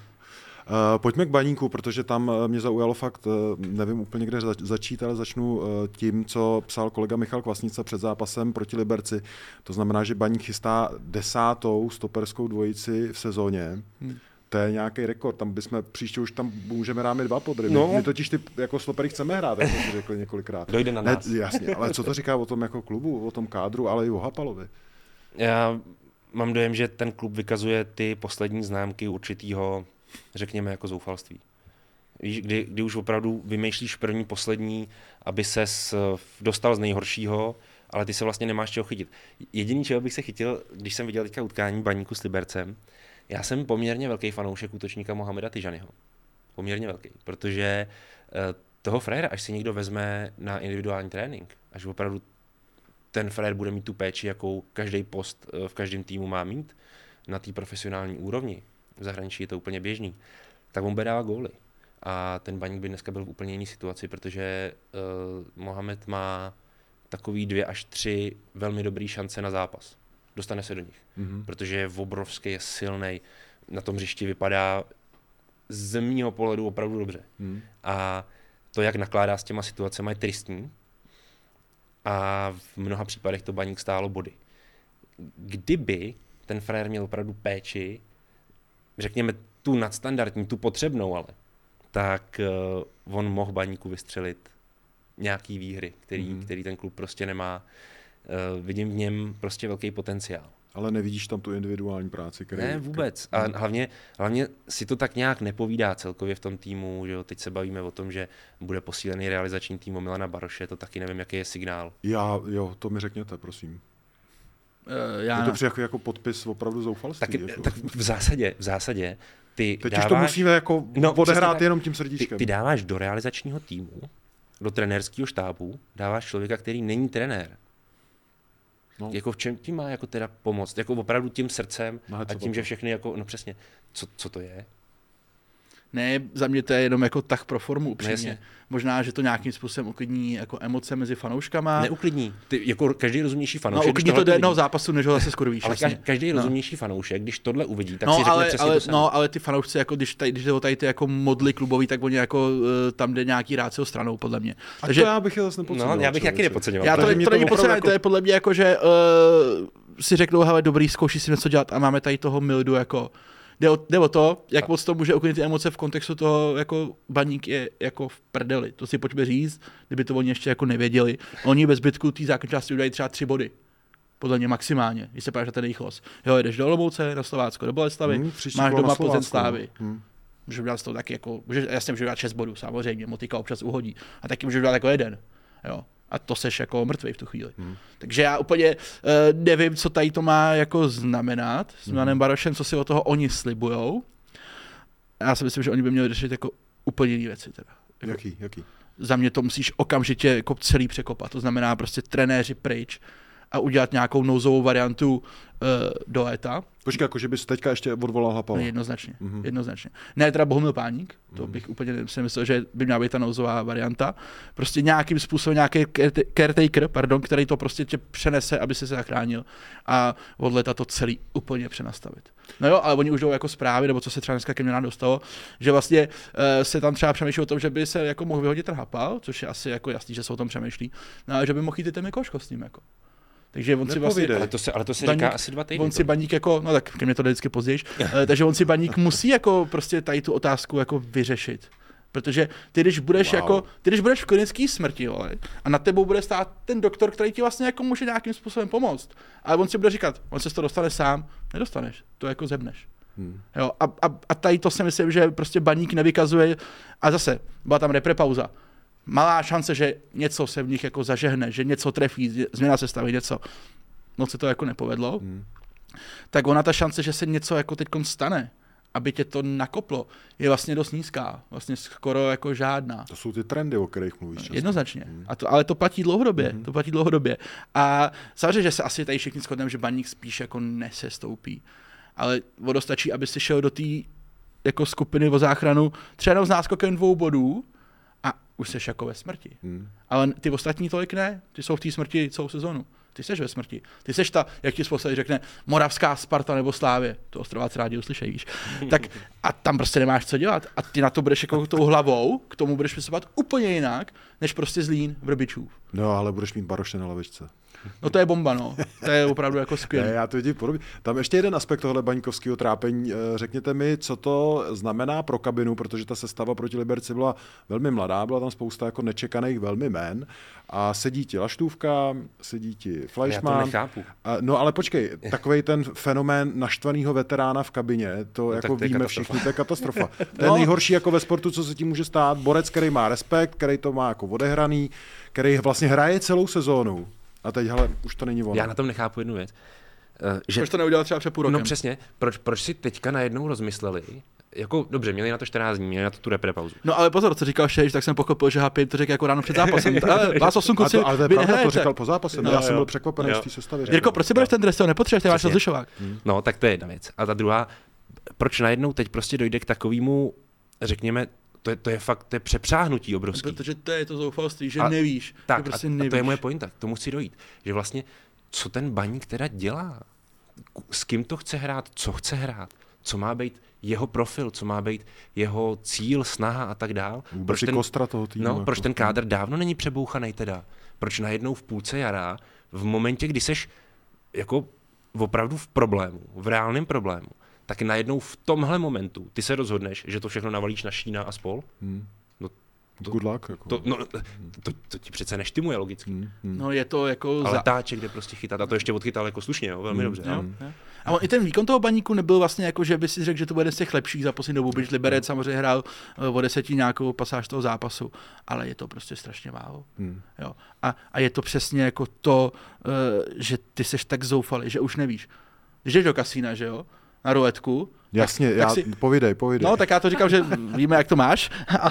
Uh, pojďme k baníku, protože tam uh, mě zaujalo fakt, uh, nevím úplně kde zač- začít, ale začnu uh, tím, co psal kolega Michal Kvasnica před zápasem proti Liberci. To znamená, že baník chystá desátou stoperskou dvojici v sezóně. Hmm. To je nějaký rekord, tam bychom příště už tam můžeme rámit dva podry. No. My totiž ty jako slopery chceme hrát, jak jsme řekli několikrát. Dojde na nás. Ne, jasně, ale co to říká o tom jako klubu, o tom kádru, ale i o Hapalovi? Já mám dojem, že ten klub vykazuje ty poslední známky určitýho řekněme, jako zoufalství. Víš, kdy, kdy už opravdu vymýšlíš první, poslední, aby ses dostal z nejhoršího, ale ty se vlastně nemáš čeho chytit. Jediný, čeho bych se chytil, když jsem viděl teďka utkání baníku s Libercem, já jsem poměrně velký fanoušek útočníka Mohameda Tyžanyho. Poměrně velký, protože eh, toho fréra, až si někdo vezme na individuální trénink, až opravdu ten frér bude mít tu péči, jakou každý post eh, v každém týmu má mít, na té profesionální úrovni, v zahraničí je to úplně běžný, tak on bude dávat góly. A ten baník by dneska byl v úplně jiné situaci, protože uh, Mohamed má takový dvě až tři velmi dobré šance na zápas. Dostane se do nich, mm-hmm. protože je obrovský, je silný, na tom hřišti vypadá z mýho pohledu opravdu dobře. Mm. A to, jak nakládá s těma situacemi, je tristní. A v mnoha případech to baník stálo body. Kdyby ten frajer měl opravdu péči řekněme, tu nadstandardní, tu potřebnou, ale tak uh, on mohl baníku vystřelit nějaký výhry, který, mm. který ten klub prostě nemá. Uh, vidím v něm prostě velký potenciál. Ale nevidíš tam tu individuální práci? Který... Ne, vůbec. A mhm. hlavně, hlavně si to tak nějak nepovídá celkově v tom týmu, že jo, teď se bavíme o tom, že bude posílený realizační tým Milana Baroše, to taky nevím, jaký je signál. Já, jo, to mi řekněte, prosím. Uh, já... Je to přijde jako, jako podpis opravdu zoufalství. Tak, jako. tak v zásadě, v zásadě ty Teď dáváš, už to musíme jako no, odehrát tak, jenom tím srdíčkem. Ty, ty dáváš do realizačního týmu, do trenérského štábu, dáváš člověka, který není trenér. No. Jako v čem tím má jako teda pomoct? Jako opravdu tím srdcem no, a tím, že všechny jako, no přesně, co, co to je? Ne, za mě to je jenom jako tak pro formu upřímně. No, Možná, že to nějakým způsobem uklidní jako emoce mezi fanouškama. Neuklidní. Ty, jako každý rozumnější fanoušek. No, uklidní to do jednoho zápasu, než ho zase skurvíš. Ale vlastně. každý no. rozumnější fanoušek, když tohle uvidí, tak no, si řekne ale, přesně ale, to No, ale ty fanoušci, jako když, tady, když jde tady ty jako modly klubový, tak oni jako uh, tam jde nějaký rácio stranou, podle mě. A Takže, to já bych je zase nepodceňoval. No, já bych taky nepodceňoval. Já to, to, to není podceňoval, jako... to je podle mě jako, že uh, si řeknou, hele, dobrý, zkouší si něco dělat a máme tady toho mildu jako Jde o, jde o to, jak moc to může uklidnit ty emoce v kontextu toho, jako baník je jako v prdeli. To si pojďme říct, kdyby to oni ještě jako nevěděli. Oni bez zbytku té základní části udají třeba tři body. Podle mě maximálně, když se páš na ten jejich los. Jo, jdeš do Olomouce, na Slovácko, do Boleslavy, hmm, máš doma Plzeň Slávy. No. Hmm. Můžeš udělat to taky jako, můžeš, jasně můžeš udělat 6 bodů, samozřejmě, motika občas uhodí. A taky můžeš udělat jako jeden. Jo a to seš jako mrtvý v tu chvíli. Hmm. Takže já úplně uh, nevím, co tady to má jako znamenat s Milanem hmm. Barošem, co si od toho oni slibujou. Já si myslím, že oni by měli řešit jako úplně jiné věci. Teda. Jako, jaký, jaký? Za mě to musíš okamžitě jako celý překopat. To znamená prostě trenéři pryč a udělat nějakou nouzovou variantu uh, do léta. Počkej, jako že bys teďka ještě odvolal Hapala. Jednoznačně, mm-hmm. jednoznačně. Ne teda Bohumil Páník, to mm-hmm. bych úplně si myslel, že by měla být ta nouzová varianta. Prostě nějakým způsobem nějaký caretaker, pardon, který to prostě tě přenese, aby se zachránil a od leta to celý úplně přenastavit. No jo, ale oni už jdou jako zprávy, nebo co se třeba dneska ke mně dostalo, že vlastně uh, se tam třeba přemýšlí o tom, že by se jako mohl vyhodit Hapal, což je asi jako jasný, že se o tom přemýšlí, no, že by mohl jít i ten Mikoško s ním. Jako. Takže on si vlastně... Ale to se, ale to se baník, říká asi dva týdny. On si baník jako, no tak ke mně to jde vždycky později, eh, takže on si baník musí jako prostě tady tu otázku jako vyřešit. Protože ty, když budeš, wow. jako, ty, když budeš v klinické smrti, vole, a na tebou bude stát ten doktor, který ti vlastně jako může nějakým způsobem pomoct, ale on si bude říkat, on se to dostane sám, nedostaneš, to jako zebneš. Hmm. Jo, a, a, a tady to si myslím, že prostě baník nevykazuje. A zase, byla tam reprepauza malá šance, že něco se v nich jako zažehne, že něco trefí, změna sestavy, něco. Moc se to jako nepovedlo. Hmm. Tak ona ta šance, že se něco jako teď stane, aby tě to nakoplo, je vlastně dost nízká. Vlastně skoro jako žádná. To jsou ty trendy, o kterých mluvíš. Často. Jednoznačně. Hmm. A to, ale to platí dlouhodobě. Hmm. To platí dlouhodobě. A samozřejmě, že se asi tady všichni shodneme, že baník spíš jako nesestoupí. Ale vodo stačí, aby si šel do té jako skupiny o záchranu třeba jenom s náskokem dvou bodů, už seš jako ve smrti. Hmm. Ale ty ostatní tolik ne, ty jsou v té smrti celou sezonu. Ty seš ve smrti. Ty seš ta, jak ti spousta řekne, moravská Sparta nebo Slávě. To Ostrováci rádi uslyšejí, víš. tak a tam prostě nemáš co dělat. A ty na to budeš jako tou hlavou, k tomu budeš přistupovat úplně jinak, než prostě zlín v Rbičův. No, ale budeš mít Baroše na lavičce. No to je bomba, no. To je opravdu jako skvělé. já to vidím podobně. Tam ještě jeden aspekt tohle baňkovského trápení. Eh, řekněte mi, co to znamená pro kabinu, protože ta sestava proti Liberci byla velmi mladá, byla tam spousta jako nečekaných velmi men a sedí ti Laštůvka, sedí ti Fleischmann. Já to nechápu. A, no ale počkej, takový ten fenomén naštvaného veterána v kabině, to no, jako to víme všichni, to je katastrofa. To je no. nejhorší jako ve sportu, co se tím může stát. Borec, který má respekt, který to má jako odehraný, který vlastně hraje celou sezónu a teď, hele, už to není ono. Já na tom nechápu jednu věc. Uh, že... Proč to neudělal třeba před půl rokem? No přesně, proč, proč si teďka najednou rozmysleli, jako dobře, měli na to 14 dní, měli na to tu repre pauzu. No ale pozor, co říkal Šejš, tak jsem pochopil, že HP to řekl jako ráno před zápasem. ale vás 8 kluci, ale, to je pravda, to říkal po zápase, no, já jsem byl překvapený z té sestavy. Jirko, proč si budeš ten dres, to nepotřebuješ, ty máš rozlišovák. Hmm. No, tak to je jedna věc. A ta druhá, proč najednou teď prostě dojde k takovému, řekněme, to je, to je fakt, to je přepřáhnutí obrovský. Protože to je to zoufalství, že a, nevíš. Tak, prostě a, nevíš. a to je moje pointa, k tomu chci dojít. Že vlastně, co ten baník teda dělá? S kým to chce hrát? Co chce hrát? Co má být jeho profil, co má být jeho cíl, snaha a tak dál. Proč ten, kostra toho týmu, no, jako. proč ten kádr dávno není přebouchaný teda? Proč najednou v půlce jara, v momentě, kdy seš jako opravdu v problému, v reálném problému, tak najednou v tomhle momentu ty se rozhodneš, že to všechno navalíš na Šína a spol. Hmm. No, to, Good luck. Jako. To, no, to, to, ti přece neštimuje logicky. Hmm. Hmm. No je to jako... Ale za... táček, kde prostě chytat a to ještě odchytal jako slušně, jo, velmi hmm. dobře. Jo. Jo. A on, i ten výkon toho baníku nebyl vlastně jako, že by si řekl, že to bude z těch lepších za poslední dobu, byť Liberec samozřejmě hrál eh, o deseti nějakou pasáž toho zápasu, ale je to prostě strašně málo. Hmm. Jo. A, a, je to přesně jako to, uh, že ty seš tak zoufalý, že už nevíš. Když jdeš do kasína, že jo, na ruletku, Jasně, tak, já, tak si, povídej, povídej. No, tak já to říkám, že víme, jak to máš. A,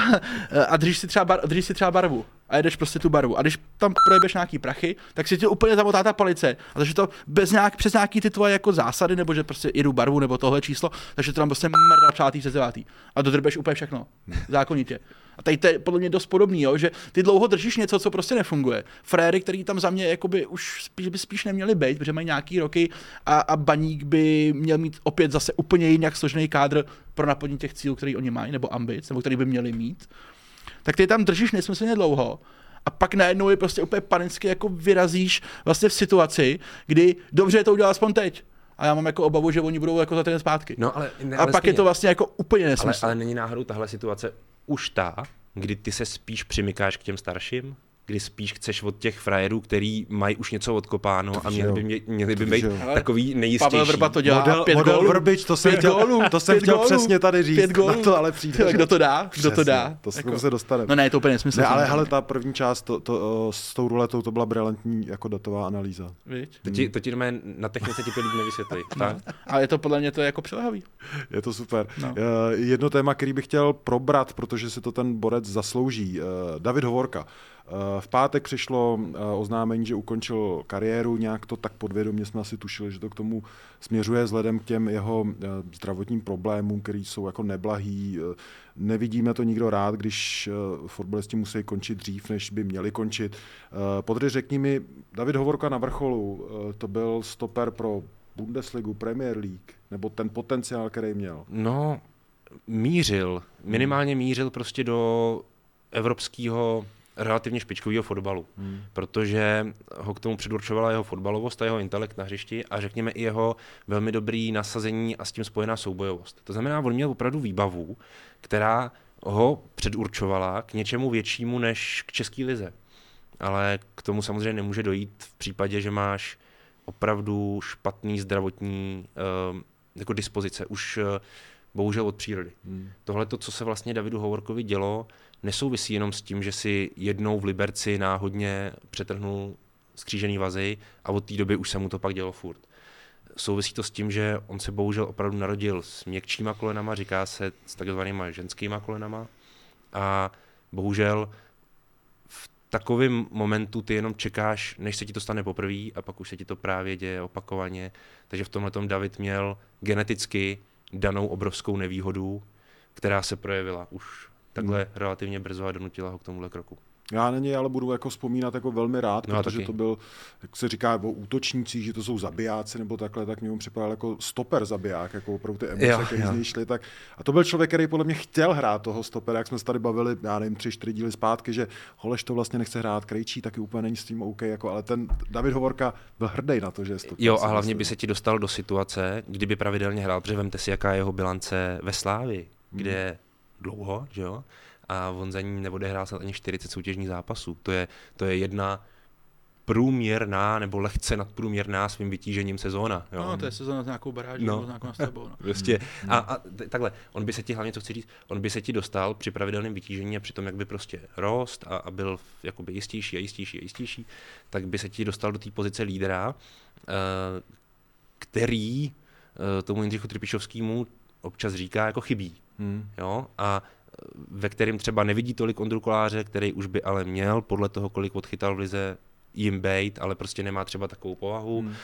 a držíš, si třeba bar, držíš si třeba barvu. a jedeš prostě tu barvu. A když tam projebeš nějaký prachy, tak si tě úplně zamotá ta palice. A takže to bez nějak, přes nějaký ty tvoje jako zásady, nebo že prostě jedu barvu, nebo tohle číslo, takže to tam prostě mrda přátý přes devátý. A dodrbeš úplně všechno. Zákonitě. A tady to je podle mě dost podobný, jo, že ty dlouho držíš něco, co prostě nefunguje. Fréry, který tam za mě jakoby už spíš by spíš neměli být, protože mají nějaký roky a, a baník by měl mít opět zase úplně jinak složený kádr pro naplnění těch cílů, který oni mají, nebo ambic, nebo který by měli mít. Tak ty tam držíš nesmyslně dlouho a pak najednou je prostě úplně panicky jako vyrazíš vlastně v situaci, kdy dobře to udělal aspoň teď, a já mám jako obavu, že oni budou jako za ten zpátky. No, ale, ne, a ale pak stejně. je to vlastně jako úplně nesmysl. Ale, ale není náhodou tahle situace už ta, kdy ty se spíš přimykáš k těm starším? Kdy spíš chceš od těch frajerů, který mají už něco odkopáno a měli by, mě, měli by být takový nejistější. Pavel Vrba to dělá model, pět model gólů. Vrbič, to jsem Pět chtěl, gólů, to jsem pět chtěl gólů, přesně tady říct, pět gólů. na to ale přijde. Kdo to dá? Kdo Přesně, to dá? To Jako- jako... se dostane. No ne, je to úplně nesmysl. Ne, ale hele, ta první část to, to, s tou ruletou, to byla brilantní jako datová analýza. To ti, to ti doma na technice ti to líp nevysvětlí. Tak? Ale je to podle mě to jako přilehavý. Je to super. No. Eh, Jedno téma, který bych chtěl probrat, protože si to ten borec zaslouží. Eh, David Hovorka. Eh, V pátek přišlo eh, oznámení, že ukončil kariéru, nějak to tak podvědomě jsme asi tušili, že to k tomu směřuje vzhledem k těm jeho eh, zdravotním problémům, který jsou jako neblahý. Nevidíme to nikdo rád, když fotbalisti musí končit dřív, než by měli končit. Podry, řekni mi, David Hovorka na vrcholu, to byl stoper pro Bundesligu, Premier League, nebo ten potenciál, který měl. No, mířil, minimálně mířil prostě do evropského relativně špičkového fotbalu, Hmm. protože ho k tomu předurčovala jeho fotbalovost a jeho intelekt na hřišti a řekněme i jeho velmi dobrý nasazení a s tím spojená soubojovost. To znamená, on měl opravdu výbavu, která ho předurčovala k něčemu většímu než k české lize. Ale k tomu samozřejmě nemůže dojít v případě, že máš opravdu špatný zdravotní uh, jako dispozice, už uh, bohužel od přírody. Hmm. Tohle, to, co se vlastně Davidu Hovorkovi dělo, nesouvisí jenom s tím, že si jednou v Liberci náhodně přetrhnul skřížený vazy a od té doby už se mu to pak dělo furt. Souvisí to s tím, že on se bohužel opravdu narodil s měkčíma kolenama, říká se s takzvanýma ženskýma kolenama a bohužel v takovém momentu ty jenom čekáš, než se ti to stane poprvé a pak už se ti to právě děje opakovaně. Takže v tomhle David měl geneticky danou obrovskou nevýhodu, která se projevila už takhle hmm. relativně brzo a donutila ho k tomuhle kroku. Já na něj ale budu jako vzpomínat jako velmi rád, No, protože taky. to byl, jak se říká, o útočnících, že to jsou zabijáci nebo takhle, tak mě mu připadal jako stoper zabiják, jako opravdu ty emoce, které z něj šly. Tak, a to byl člověk, který podle mě chtěl hrát toho stopera, jak jsme se tady bavili, já nevím, tři, čtyři díly zpátky, že Holeš to vlastně nechce hrát, Krejčí taky úplně není s tím OK, jako, ale ten David Hovorka byl hrdý na to, že je stoper. Jo, a hlavně myslím. by se ti dostal do situace, kdyby pravidelně hrál, protože vemte si, jaká je jeho bilance ve Slávi, kde je dlouho, že jo? A on za ní neodehrál snad ani 40 soutěžních zápasů. To je, to je jedna průměrná nebo lehce nadprůměrná svým vytížením sezóna. Jo? No, to je sezóna s nějakou baráží, No. nebo s nějakou nastavbou. No. Prostě. A, a t- takhle, on by se ti, hlavně co chci říct, on by se ti dostal při pravidelném vytížení a při tom, jak by prostě rost a, a byl jakoby jistější a jistější a jistější, tak by se ti dostal do té pozice lídra, eh, který eh, tomu Jindřichu Trpišovskému občas říká jako chybí. Hmm. Jo? A eh, ve kterém třeba nevidí tolik Ondru Koláře, který už by ale měl, podle toho, kolik odchytal v lize, jim bejt, ale prostě nemá třeba takovou povahu. Hmm. Uh,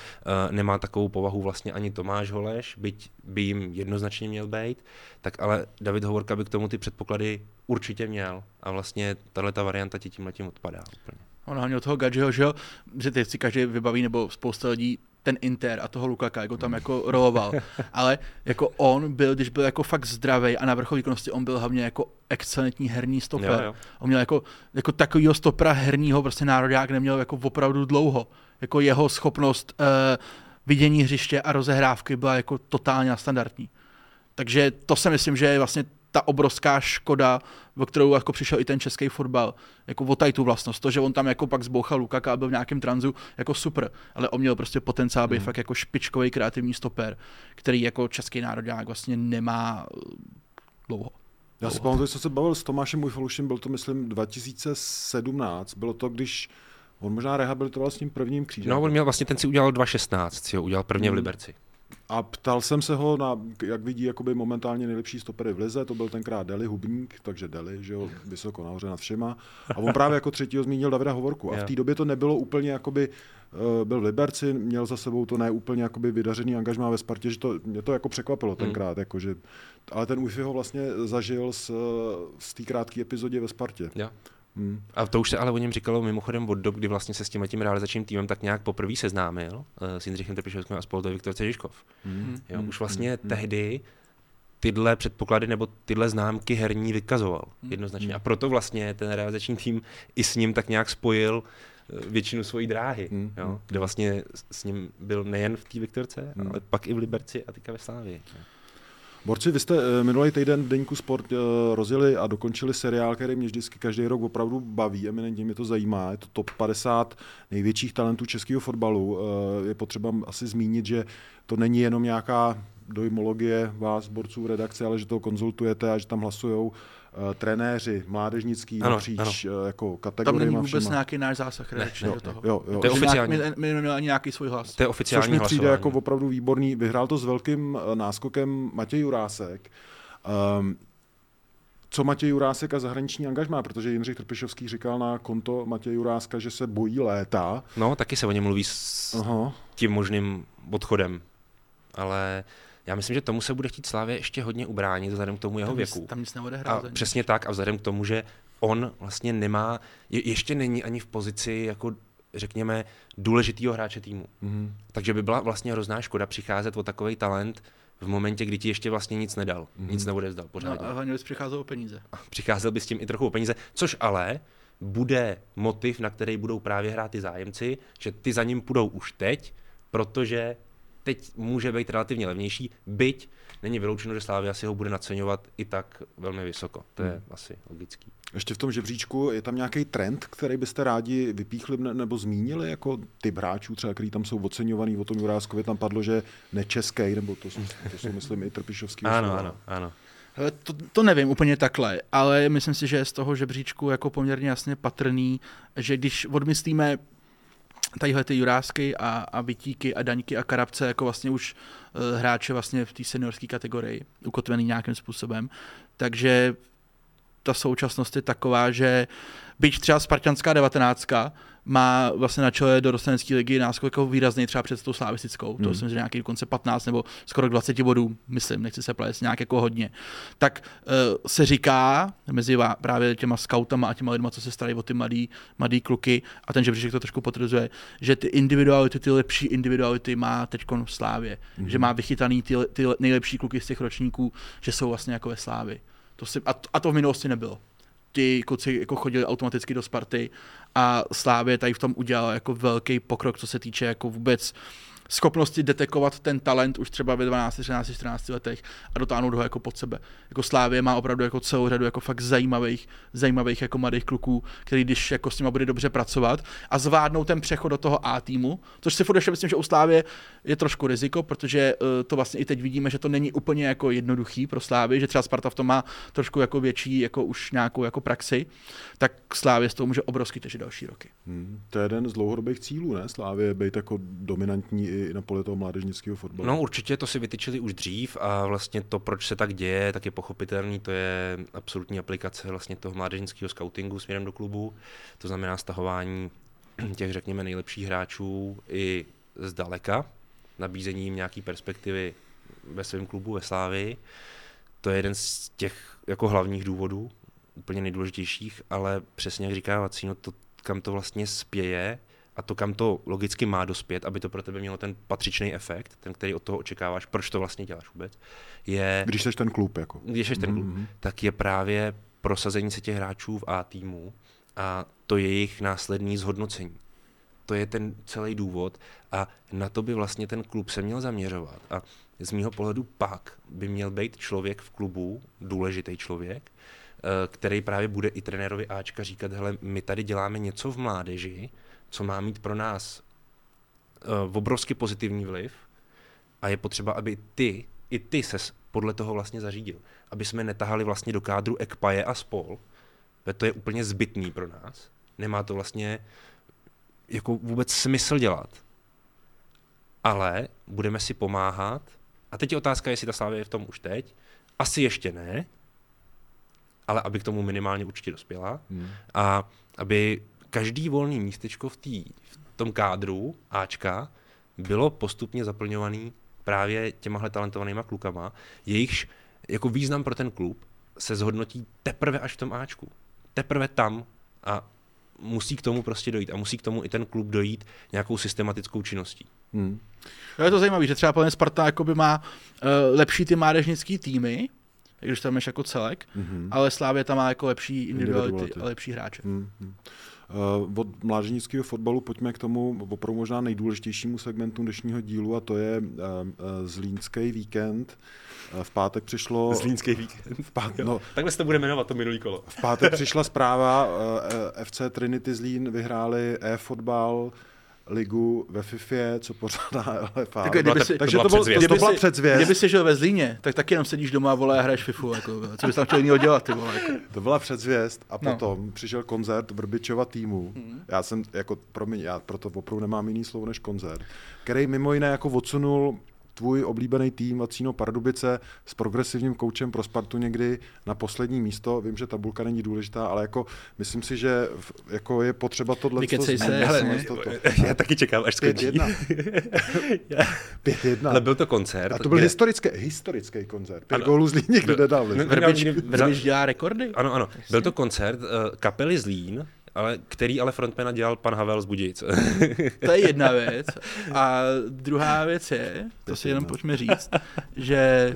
nemá takovou povahu vlastně ani Tomáš Holeš, byť by jim jednoznačně měl být, tak ale David Hovorka by k tomu ty předpoklady určitě měl. A vlastně tahle ta varianta ti tím letím odpadá úplně. On hlavně od toho Gadžiho, že jo, že teď si každý vybaví, nebo spousta lidí, ten Inter a toho Lukaka, jako tam jako roloval. Ale jako on byl, když byl jako fakt zdravý a na vrchol výkonnosti, on byl hlavně jako excelentní herní stoper. Jo, jo. On měl jako, jako takovýho stopera herního, prostě národák neměl jako opravdu dlouho. Jako jeho schopnost uh, vidění hřiště a rozehrávky byla jako totálně standardní. Takže to si myslím, že je vlastně ta obrovská škoda, o kterou jako přišel i ten český fotbal, jako o tu vlastnost. To, že on tam jako pak zbouchal Lukaka a byl v nějakém tranzu, jako super, ale on měl prostě potenciál být Mhm. fakt jako špičkový kreativní stoper, který jako český národák vlastně nemá eh, dlouho. Já si pamatuju, že jsem se bavil s Tomášem Ujfalušem, byl to myslím 2017, bylo to, když on možná rehabilitoval s tím prvním křížem. No, on měl vlastně, ten si udělal 2.16, si ho udělal prvně v Hmm. Liberci. A ptal jsem se ho na, jak vidí jakoby momentálně nejlepší stopery v lize, to byl tenkrát Deli Hubník, takže Deli, že jo, vysoko nahoře nad všema. A on právě jako třetího zmínil Davida Hovorku. A v té době to nebylo úplně jakoby, uh, byl v Liberci, měl za sebou to ne úplně jakoby vydařený angažmá ve Spartě, že to, mě to jako překvapilo tenkrát, mm. jako, že, ale ten Wi-Fi ho vlastně zažil z, z té krátké epizodě ve Spartě. Yeah. Hmm. A to už se ale o něm říkalo mimochodem od dob, kdy vlastně se s tím tím realizačním týmem tak nějak poprvé seznámil uh, s Jindřichem Trpišovským a spolu to Viktor Cežiškov. Hmm. Jo, už vlastně hmm. tehdy tyhle předpoklady nebo tyhle známky herní vykazoval hmm. jednoznačně. Hmm. A proto vlastně ten realizační tým i s ním tak nějak spojil eh, většinu svojí dráhy, hmm. jo, kde vlastně s ním byl nejen v té Viktorce, hmm. ale pak i v Liberci a teďka ve Slávii. Borci, vy jste eh, minulý týden v Deníku Sport eh, rozjeli a dokončili seriál, který mě vždycky každý rok opravdu baví, eminentně mě to zajímá. Je to top 50 největších talentů českého fotbalu. Eh, je potřeba asi zmínit, že to není jenom nějaká dojmologie vás, borců redakce, ale že to konzultujete a že tam hlasujou uh, trenéři, mládežnický ano, napříč ano. Uh, jako kategoriemi. Tam není vůbec všema. nějaký náš zásah redakční do toho. Jo, jo. To je oficiální. My, my neměli ani nějaký svůj hlas. To je oficiální Což mi přijde jako opravdu výborný. Vyhrál to s velkým uh, náskokem Matěj Jurásek. Um, co Matěj Jurásek a zahraniční angažmá, protože Jindřich Trpišovský říkal na konto Matěj Juráska, že se bojí léta. No, taky se o něm mluví s Aha. tím možným odchodem. Ale já myslím, že tomu se bude chtít Slávě ještě hodně ubránit vzhledem k tomu jeho tam věku. Nic, tam nic a přesně tak a vzhledem k tomu, že on vlastně nemá, je, ještě není ani v pozici jako řekněme, důležitýho hráče týmu. Mm-hmm. Takže by byla vlastně hrozná škoda přicházet o takový talent v momentě, kdy ti ještě vlastně nic nedal, mm-hmm. nic zdal pořád. No, a hlavně bys přicházel o peníze. Přicházel by s tím i trochu o peníze, což ale bude motiv, na který budou právě hrát ty zájemci, že ty za ním půjdou už teď, protože teď může být relativně levnější, byť není vyloučeno, že Slávia si ho bude naceňovat i tak velmi vysoko. To je hmm. asi logický. Ještě v tom žebříčku je tam nějaký trend, který byste rádi vypíchli nebo zmínili, jako ty hráčů třeba, který tam jsou oceňovaný, o tom Juráskově tam padlo, že nečeský, nebo to jsou, to jsou myslím i Trpišovský. ano, ano, ano. To, to nevím úplně takhle, ale myslím si, že je z toho žebříčku jako poměrně jasně patrný, že když odmyslíme tadyhle ty Jurásky a, a Vitíky a Daňky a Karabce jako vlastně už uh, hráče vlastně v té seniorské kategorii, ukotvený nějakým způsobem. Takže ta současnost je taková, že byť třeba Spartanská 19 má vlastně na čele do dostanecké ligy náskok jako výrazný třeba před tou slavistickou. Hmm. To jsem že nějaký dokonce 15 nebo skoro 20 bodů, myslím, nechci se plést, nějak jako hodně. Tak uh, se říká mezi právě těma scoutama a těma lidma, co se starají o ty mladý, mladý kluky, a ten žebříček to trošku potvrzuje, že ty individuality, ty lepší individuality má teď v Slávě. Hmm. Že má vychytaný ty, ty nejlepší kluky z těch ročníků, že jsou vlastně jako ve Slávě. To si, a, to, a to v minulosti nebylo ti kluci jako chodili automaticky do Sparty a Slávě tady v tom udělal jako velký pokrok, co se týče jako vůbec schopnosti detekovat ten talent už třeba ve 12, 13, 14 letech a dotáhnout ho jako pod sebe. Jako Slávě má opravdu jako celou řadu jako fakt zajímavých, zajímavých jako mladých kluků, který když jako s nimi bude dobře pracovat a zvládnou ten přechod do toho A týmu, což si furt ještě myslím, že u Slávě je trošku riziko, protože uh, to vlastně i teď vidíme, že to není úplně jako jednoduchý pro Slávy, že třeba Sparta v tom má trošku jako větší jako už nějakou jako praxi, tak Slávě z toho může obrovský těžit další roky. Hmm, to je jeden z dlouhodobých cílů, ne? Slávě být jako dominantní i na poli toho mládežnického fotbalu. No určitě to si vytyčili už dřív a vlastně to, proč se tak děje, tak je pochopitelný, to je absolutní aplikace vlastně toho mládežnického scoutingu směrem do klubu, to znamená stahování těch, řekněme, nejlepších hráčů i zdaleka, nabízení jim nějaký perspektivy ve svém klubu ve Slávii. To je jeden z těch jako hlavních důvodů, úplně nejdůležitějších, ale přesně jak říká Vacíno, to, kam to vlastně spěje, a to, kam to logicky má dospět, aby to pro tebe mělo ten patřičný efekt, ten, který od toho očekáváš, proč to vlastně děláš vůbec, je... Když jsi ten klub, jako. Když jsi ten klub, mm-hmm. tak je právě prosazení se těch hráčů v A týmu a to je jejich následný zhodnocení. To je ten celý důvod a na to by vlastně ten klub se měl zaměřovat. A z mýho pohledu pak by měl být člověk v klubu, důležitý člověk, eh, který právě bude i trenérovi Ačka říkat, hele, my tady děláme něco v mládeži, co má mít pro nás uh, obrovsky pozitivní vliv a je potřeba, aby ty, i ty se podle toho vlastně zařídil. Aby jsme netahali vlastně do kádru Ekpaje a spol, to je úplně zbytný pro nás. Nemá to vlastně jako vůbec smysl dělat. ale budeme si pomáhat. A teď je otázka, jestli ta Slávě je v tom už teď. Asi ještě ne, ale aby k tomu minimálně určitě dospěla. Hmm. A aby každý volný místečko v, tý, v tom kádru Ačka bylo postupně zaplňovaný právě těmahle talentovanýma klukama, jejichž jako význam pro ten klub se zhodnotí teprve až v tom Ačku. Teprve tam a musí k tomu prostě dojít a musí k tomu i ten klub dojít nějakou systematickou činností. Hmm. No je to zajímavé, že třeba plně Sparta jakoby má uh, lepší ty mládežnický týmy, když tam jsi jako celek, mm-hmm. ale Slávě tam má jako lepší individuality a lepší hráče. Mm-hmm. Uh, od mládežnického fotbalu pojďme k tomu opravdu možná nejdůležitějšímu segmentu dnešního dílu a to je uh, uh, Zlínský víkend. V pátek přišlo... Zlínský víkend. V pát, no, Takhle se to bude jmenovat to minulý kolo. V pátek přišla zpráva, FC Trinity Zlín vyhráli e-fotbal, ligu ve FIFA, co pořádá LFA. Tak, kdyby si, takže to, bylo, to, to byla předzvěst. Kdyby si žil ve Zlíně, tak taky jenom sedíš doma a vole a hraješ FIFU. Jako, co bys tam chtěl jiného dělat? Ty vole, jako. To byla předzvěst a no. potom no. přišel koncert Brbičova týmu. Hmm. Já jsem, jako, promiň, já proto opravdu nemám jiný slovo než koncert, který mimo jiné jako odsunul tvůj oblíbený tým Vacíno Pardubice s progresivním koučem pro Spartu někdy na poslední místo. Vím, že tabulka není důležitá, ale jako myslím si, že jako je potřeba tohle Vykecej se, hele, to, to. Já taky čekám, až skončí. 5-1. Ale byl to koncert. A to byl kde... historický, historický koncert. Pět gólů Zlín nikdy nedal. Verbič dělá rekordy? Ano, ano. Byl to koncert uh, kapely Zlín, ale který ale frontmana dělal pan Havel z Budějic. to je jedna věc. A druhá věc je, to si jenom pojďme říct, že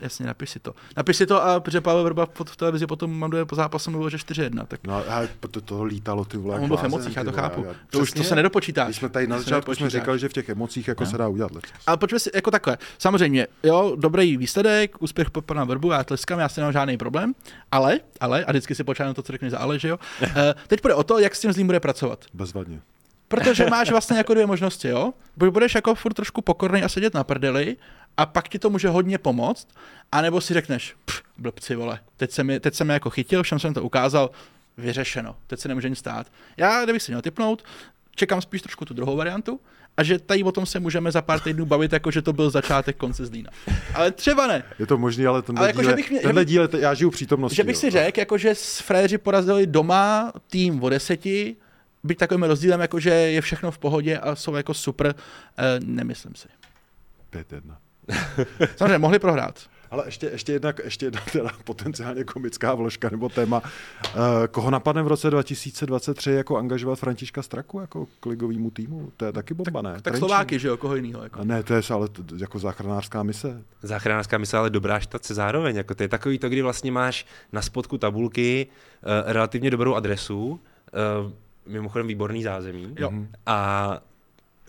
Jasně, napiš si to. Napiš si to, a protože Pavel Vrba v televizi potom mám po zápasu mluvil, že 4-1. Tak... No a to, toho lítalo ty vole. On byl v emocích, já to chápu. Já, to už to se nedopočítá. Když jsme tady na začátku jsme říkali, že v těch emocích jako no. se dá udělat lecos. Ale pojďme si jako takhle. Samozřejmě, jo, dobrý výsledek, úspěch po pana Vrbu, já tleskám, já si nemám žádný problém, ale, ale, a vždycky si počítám to, co řekne za ale, že jo. Eh, teď půjde o to, jak s tím zlým bude pracovat. Bezvadně. Protože máš vlastně jako dvě možnosti, jo? Budeš jako furt trošku pokorný a sedět na prdeli a pak ti to může hodně pomoct, anebo si řekneš, blbci vole, teď se mi, teď se mi jako chytil, všem jsem to ukázal, vyřešeno, teď se nemůže nic stát. Já, kdybych si měl typnout, čekám spíš trošku tu druhou variantu a že tady o tom se můžeme za pár týdnů bavit, jako že to byl začátek konce Zlína. Ale třeba ne. Je to možné, ale tenhle, ale jako, díle, bych mě, tenhle díle, já žiju přítomností. Že bych jo. si řekl, jako, že s Fréři porazili doma tým o deseti, být takovým rozdílem, jako že je všechno v pohodě a jsou jako super, eh, nemyslím si. 5-1. Samozřejmě, mohli prohrát. Ale ještě, ještě jedna, ještě jedna teda potenciálně komická vložka nebo téma. Uh, koho napadne v roce 2023 jako angažovat Františka Straku jako k ligovýmu týmu? To je taky bomba, ne? Tak, tak Slováky, že jo, koho jiného? Jako. Ne, to je ale to, jako záchranářská mise. Záchranářská mise, ale dobrá štace zároveň. Jako to je takový to, kdy vlastně máš na spodku tabulky uh, relativně dobrou adresu, uh, mimochodem výborný zázemí. Jo. A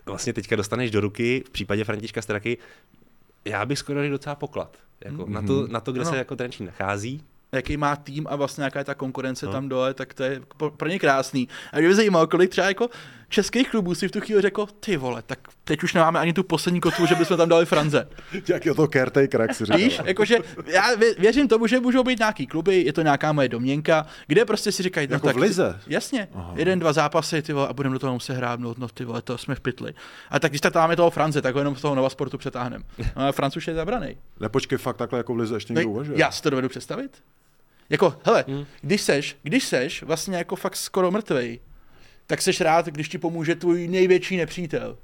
vlastně teďka dostaneš do ruky, v případě Františka Straky, já bych skoro řekl docela poklad. Jako mm-hmm. na, to, na to, kde no. se jako Trenčín nachází, jaký má tým a vlastně jaká je ta konkurence no. tam dole, tak to je pro ně krásný. A mě by zajímalo, kolik třeba jako českých klubů si v tu chvíli řekl, ty vole, tak teď už nemáme ani tu poslední kotvu, že bychom tam dali Franze. Jak je to caretaker, jak si říkal. Víš, jakože já věřím tomu, že můžou být nějaký kluby, je to nějaká moje domněnka, kde prostě si říkají, no, jako tak, v lize? Jasně, Aha. jeden, dva zápasy, ty vole, a budeme do toho muset hrát, no, no ty vole, to jsme v pytli. A tak když tak máme toho France, tak ho jenom z toho Nova Sportu přetáhneme. No, a už je zabraný. Nepočkej, fakt takhle jako v lize ještě někdo uvažuje. Já si to dovedu představit. Jako, hele, hmm. když seš, když seš vlastně jako fakt skoro mrtvej, tak seš rád, když ti pomůže tvůj největší nepřítel.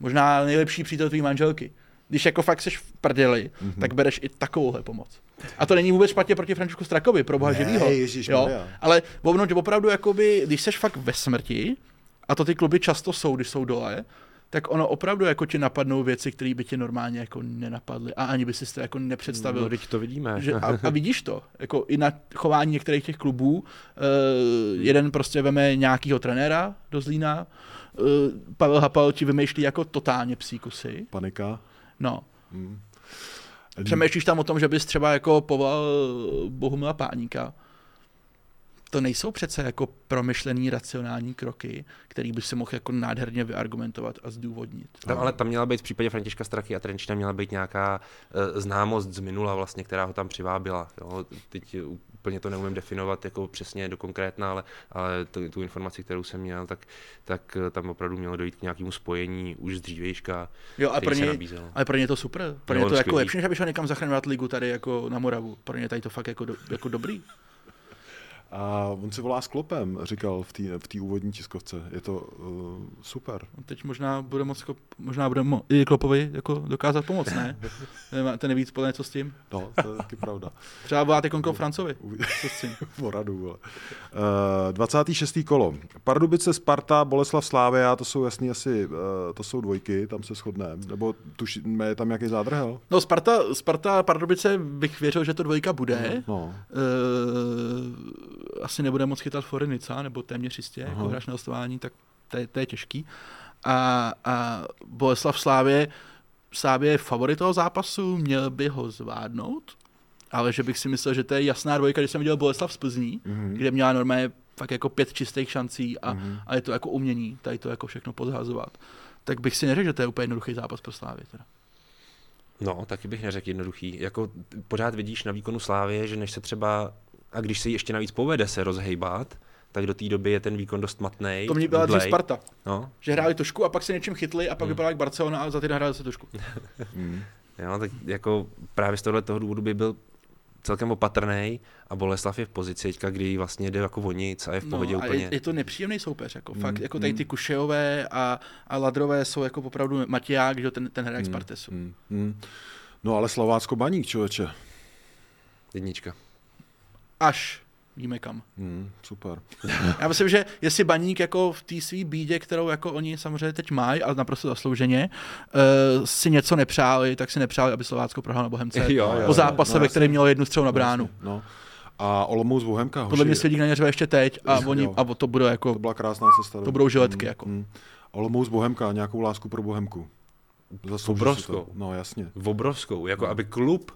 Možná nejlepší přítel tvý manželky. Když jako fakt seš v prdeli, mm-hmm. tak bereš i takovouhle pomoc. A to není vůbec špatně proti Františku Strakovi, pro boha živýho. Jo? Ale opravdu, jakoby, když seš fakt ve smrti, a to ty kluby často jsou, když jsou dole, tak ono opravdu jako ti napadnou věci, které by ti normálně jako nenapadly a ani by si to jako nepředstavil. No, teď to vidíme. Že, a, a, vidíš to, jako i na chování některých těch klubů, uh, jeden prostě veme nějakýho trenéra do Zlína, uh, Pavel Hapal ti vymýšlí jako totálně psíkusy. Panika. No. Hmm. Přemýšlíš tam o tom, že bys třeba jako povolal Bohumila Páníka, to nejsou přece jako promyšlený racionální kroky, který by se mohl jako nádherně vyargumentovat a zdůvodnit. Tam, ale tam měla být v případě Františka Strachy a Trenčina měla být nějaká uh, známost z minula vlastně, která ho tam přivábila. Jo? Teď úplně to neumím definovat jako přesně do konkrétna, ale, ale tu, tu informaci, kterou jsem měl, tak, tak tam opravdu mělo dojít k nějakému spojení už z dřívějška, jo, a pro ně, Ale pro ně to super. Pro ně to jako lepší, než aby šel někam zachraňovat ligu tady jako na Moravu. Pro ně tady to fakt jako, do, jako dobrý. A on se volá Sklopem, říkal v té v úvodní tiskovce. Je to uh, super. Teď možná bude moc, možná bude mo- i Klopovi jako dokázat pomoct, ne? Ten nevíc podle něco s tím? No, to je taky pravda. Třeba voláte konko Francovi. Co s tím? Poradu, Uh, 26. kolo. Pardubice, Sparta, Boleslav Slávia, to jsou jasný asi, uh, to jsou dvojky, tam se shodneme. Nebo tušíme, je tam nějaký zádrhel? No Sparta, Sparta, Pardubice bych věřil, že to dvojka bude. No. no. Uh, asi nebude moc chytat Forenica, nebo téměř jistě, jako Aha. jako hráč na hostování, tak to je, to je těžký. A, a Boleslav Slávě, Slávě je favorit toho zápasu, měl by ho zvládnout, ale že bych si myslel, že to je jasná dvojka, když jsem viděl Boleslav z Plzní, mm-hmm. kde měla normálně fakt jako pět čistých šancí a, mm-hmm. a je to jako umění, tady to jako všechno podhazovat. Tak bych si neřekl, že to je úplně jednoduchý zápas pro Slávě. Teda. No, taky bych neřekl jednoduchý. Jako pořád vidíš na výkonu Slávě, že než se třeba a když se ještě navíc povede se rozhejbat, tak do té doby je ten výkon dost matný. To mě byla dřív Sparta. No. Že hráli trošku a pak se něčím chytli a pak mm. vypadali jak Barcelona a za týden hráli se trošku. mm. Jo, tak jako právě z tohle toho důvodu by byl celkem opatrný a Boleslav je v pozici teďka, kdy vlastně jde jako o nic a je v no, pohodě no, úplně. Je, je, to nepříjemný soupeř, jako mm, fakt, jako tady ty mm. Kušejové a, a Ladrové jsou jako opravdu Matěják, že ten, ten hraje mm, Spartesu. Mm, mm. No ale Slovácko baník, člověče. Jednička až víme kam. Hmm, super. Já myslím, že jestli baník jako v té své bídě, kterou jako oni samozřejmě teď mají, ale naprosto zaslouženě, uh, si něco nepřáli, tak si nepřáli, aby Slovácko prohrál na Bohemce jo, jo, po zápase, no, ve kterém mělo jednu střelu na bránu. No. A Olomouc Bohemka. Hoši. Podle mě Svědík na ně ještě teď a, oni, a to bude jako... To byla krásná cesta. To budou žiletky. Mm, jako. Mm. Olomouc Bohemka, nějakou lásku pro Bohemku. Obrovskou. No jasně. Obrovskou, jako no. aby klub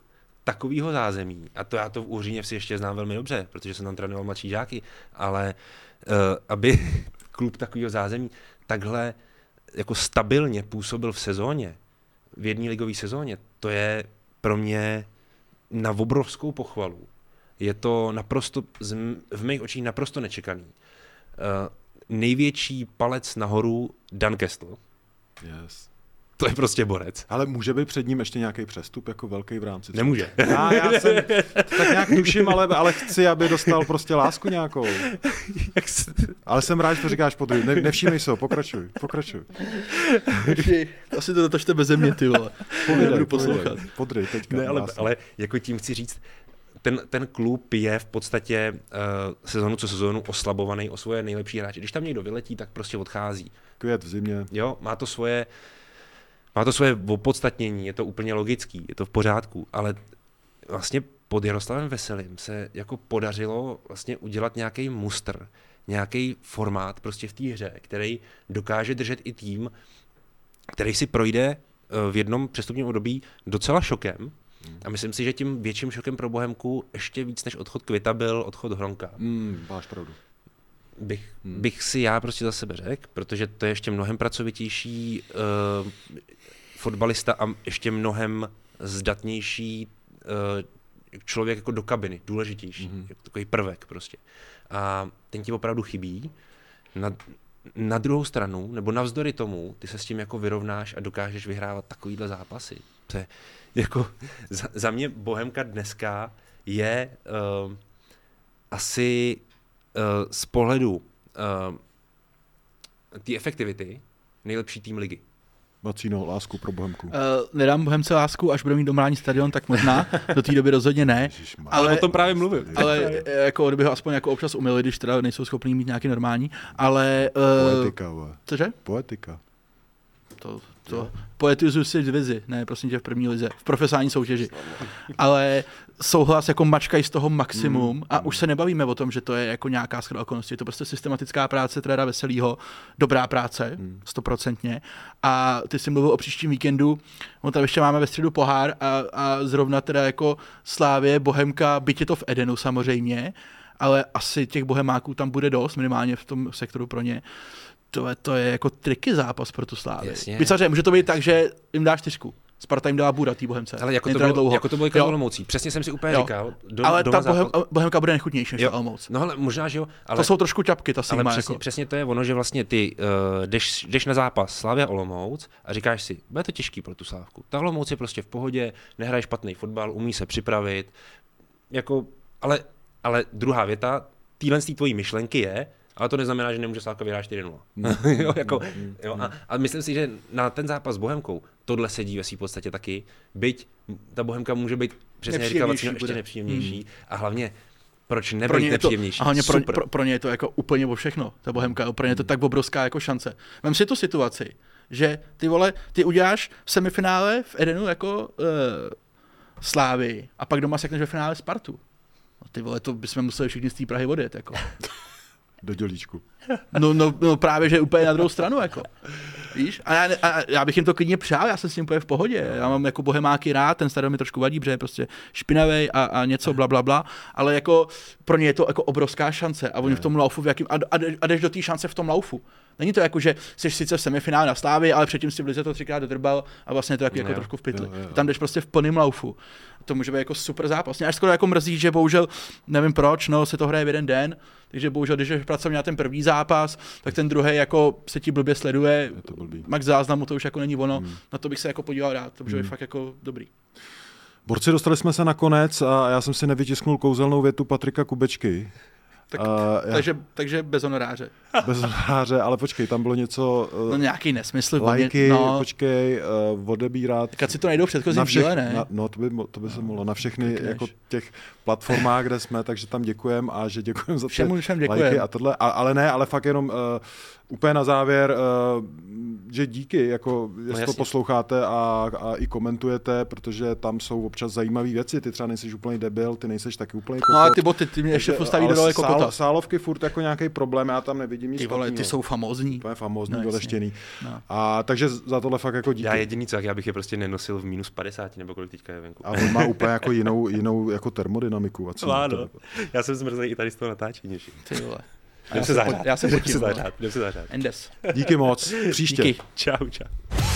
takového zázemí, a to já to v Úříně si ještě znám velmi dobře, protože jsem tam trénoval mladší žáky, ale uh, aby klub takového zázemí takhle jako stabilně působil v sezóně, v jedné ligové sezóně, to je pro mě na obrovskou pochvalu. Je to naprosto, v mých očích naprosto nečekaný. Uh, největší palec nahoru Dan Kestl. Yes. To je prostě borec. Ale může být před ním ještě nějaký přestup jako velký v rámci? Třeba? Nemůže. Já, já jsem tak nějak tuším, ale, ale chci, aby dostal prostě lásku nějakou. ale jsem rád, že to říkáš podruhý. Ne, nevšímej se ho, pokračuj, pokračuj. Asi to natočte bez mě, ty vole. Povídej, budu poslouchat. Podry, teďka. Ne, ale, ale jako tím chci říct, ten, ten klub je v podstatě uh, sezonu co sezonu oslabovaný o svoje nejlepší hráče. Když tam někdo vyletí, tak prostě odchází. Květ v zimě. Jo, má to svoje má to svoje opodstatnění, je to úplně logický, je to v pořádku, ale vlastně pod Jaroslavem Veselým se jako podařilo vlastně udělat nějaký muster, nějaký formát prostě v té hře, který dokáže držet i tým, který si projde eh, v jednom přestupním období docela šokem. Hmm. A myslím si, že tím větším šokem pro Bohemku ještě víc než odchod Kvita byl odchod Hronka. Mm, máš pravdu bych, hmm. bych si já prostě za sebe řekl, protože to je ještě mnohem pracovitější uh, fotbalista a ještě mnohem zdatnější uh, člověk jako do kabiny, důležitější, mm-hmm. jako takový prvek prostě. A ten ti opravdu chybí. Na, na druhou stranu, nebo navzdory tomu, ty se s tím jako vyrovnáš a dokážeš vyhrávat takovýhle zápasy. To je, jako, za, za mě Bohemka dneska je uh, asi uh, z pohledu uh, té efektivity nejlepší tým ligy. Vacíno, lásku pro Bohemku. Uh, nedám Bohemce lásku, až bude mít domrání stadion, tak možná. Do té doby rozhodně ne. ale, o tom právě mluvím. Ale jako, kdyby ho aspoň jako občas umili, když teda nejsou schopní mít nějaký normální. Ale... Uh, Poetika, vole. Cože? Poetika. To, to poetizuju si divizi, ne, prosím tě, v první lize, v profesionální soutěži. Ale souhlas jako mačkají z toho maximum mm. a už se nebavíme o tom, že to je jako nějaká schoda okolností, je to prostě systematická práce trenéra Veselýho, dobrá práce, mm. stoprocentně. A ty jsi mluvil o příštím víkendu, on tam ještě máme ve středu pohár a, a zrovna teda jako Slávě, Bohemka, je to v Edenu samozřejmě, ale asi těch bohemáků tam bude dost, minimálně v tom sektoru pro ně to je, to je jako triky zápas pro tu Slávy. Byť může to být tak, že jim dáš čtyřku. Sparta jim dala bůra tý Bohemce. Ale jako to, bylo, dlouho. jako to bylo jako Olomoucí. Přesně jsem si úplně jo. říkal. Do, ale ta bohem, Bohemka bude nechutnější než Olomouc. No ale možná, že jo. Ale, to jsou trošku čapky, ta ale přesně, jako. přesně, to je ono, že vlastně ty uh, jdeš, jdeš, na zápas Slavia Olomouc a říkáš si, bude to těžký pro tu Slávku. Ta Olomouc je prostě v pohodě, nehraje špatný fotbal, umí se připravit. Jako, ale, ale druhá věta, týhle z tvojí myšlenky je, ale to neznamená, že nemůže Slávka vyhrát 4-0. Mm. jo, jako, mm. jo, a, a, myslím si, že na ten zápas s Bohemkou tohle sedí ve své podstatě taky, byť ta Bohemka může být přesně říkal, ještě nepříjemnější mm. a hlavně proč nebyt pro nepříjemnější? To, a hlavně pro, pro, pro, ně je to jako úplně o všechno, ta Bohemka, pro ně je to tak obrovská jako šance. Vem si tu situaci, že ty vole, ty uděláš v semifinále v Edenu jako uh, Slávy a pak doma sekneš ve finále Spartu. No ty vole, to bychom museli všichni z té Prahy odjet, jako. Do dělíčku. No, no, no, právě, že úplně na druhou stranu, jako. Víš? A já, a já bych jim to klidně přál, já jsem s ním v pohodě. Já mám jako bohemáky rád, ten stadion mi trošku vadí, protože je prostě špinavý a, a, něco bla, bla, bla, ale jako pro ně je to jako obrovská šance a oni v tom laufu, v jakým, a, a, a jdeš do té šance v tom laufu. Není to jako, že jsi sice v semifinále na stávě, ale předtím si v lize to třikrát dodrbal a vlastně je to jako, jako trošku v pytli. Jo, jo. Tam jdeš prostě v plném laufu. To může být jako super zápas. Mě až skoro jako mrzí, že bohužel, nevím proč, no se to hraje v jeden den, takže bohužel, když pracujeme na ten první zápas, tak ten druhý jako se ti blbě sleduje. Blbý. Max záznamu to už jako není ono. Hmm. Na to bych se jako podíval rád, to by hmm. fakt jako dobrý. Borci, dostali jsme se nakonec a já jsem si nevytisknul kouzelnou větu Patrika Kubečky. Tak, uh, takže, takže bez honoráře. Bez honoráře, ale počkej, tam bylo něco... Uh, no nějaký nesmysl. Lajky, no. počkej, uh, odebírat. Tak si to najdou v předchozím díle, ne? Na, no, to by, to by se mohlo na všechny jako těch platformách, kde jsme, takže tam děkujem a že děkujem za Všemu, všem lajky a tohle, a, ale ne, ale fakt jenom uh, úplně na závěr, uh, že díky, jako jestli no, to posloucháte a, a i komentujete, protože tam jsou občas zajímavé věci, ty třeba nejsi úplně debil, ty nejseš taky úplně kokot. No ale ty boty, ty mě ještě postaví do jako sál, Sálovky furt jako nějaký problém, já tam nevidím nic Ty vole, ty jsou famózní. Úplně famózní, no, doleštěný. No. A takže za tohle fakt jako díky. Já jediný co, já bych je prostě nenosil v minus 50 nebo kolik teďka je venku. A on má úplně jako jinou, jinou jako termodynamiku. A co no, Já jsem zmrzlý i tady z toho natáčení. Ty vole. Jdem se zahrát. Já se potím. Jdem se zahrát. Endes. Díky moc. Příště. Díky. Čau, čau.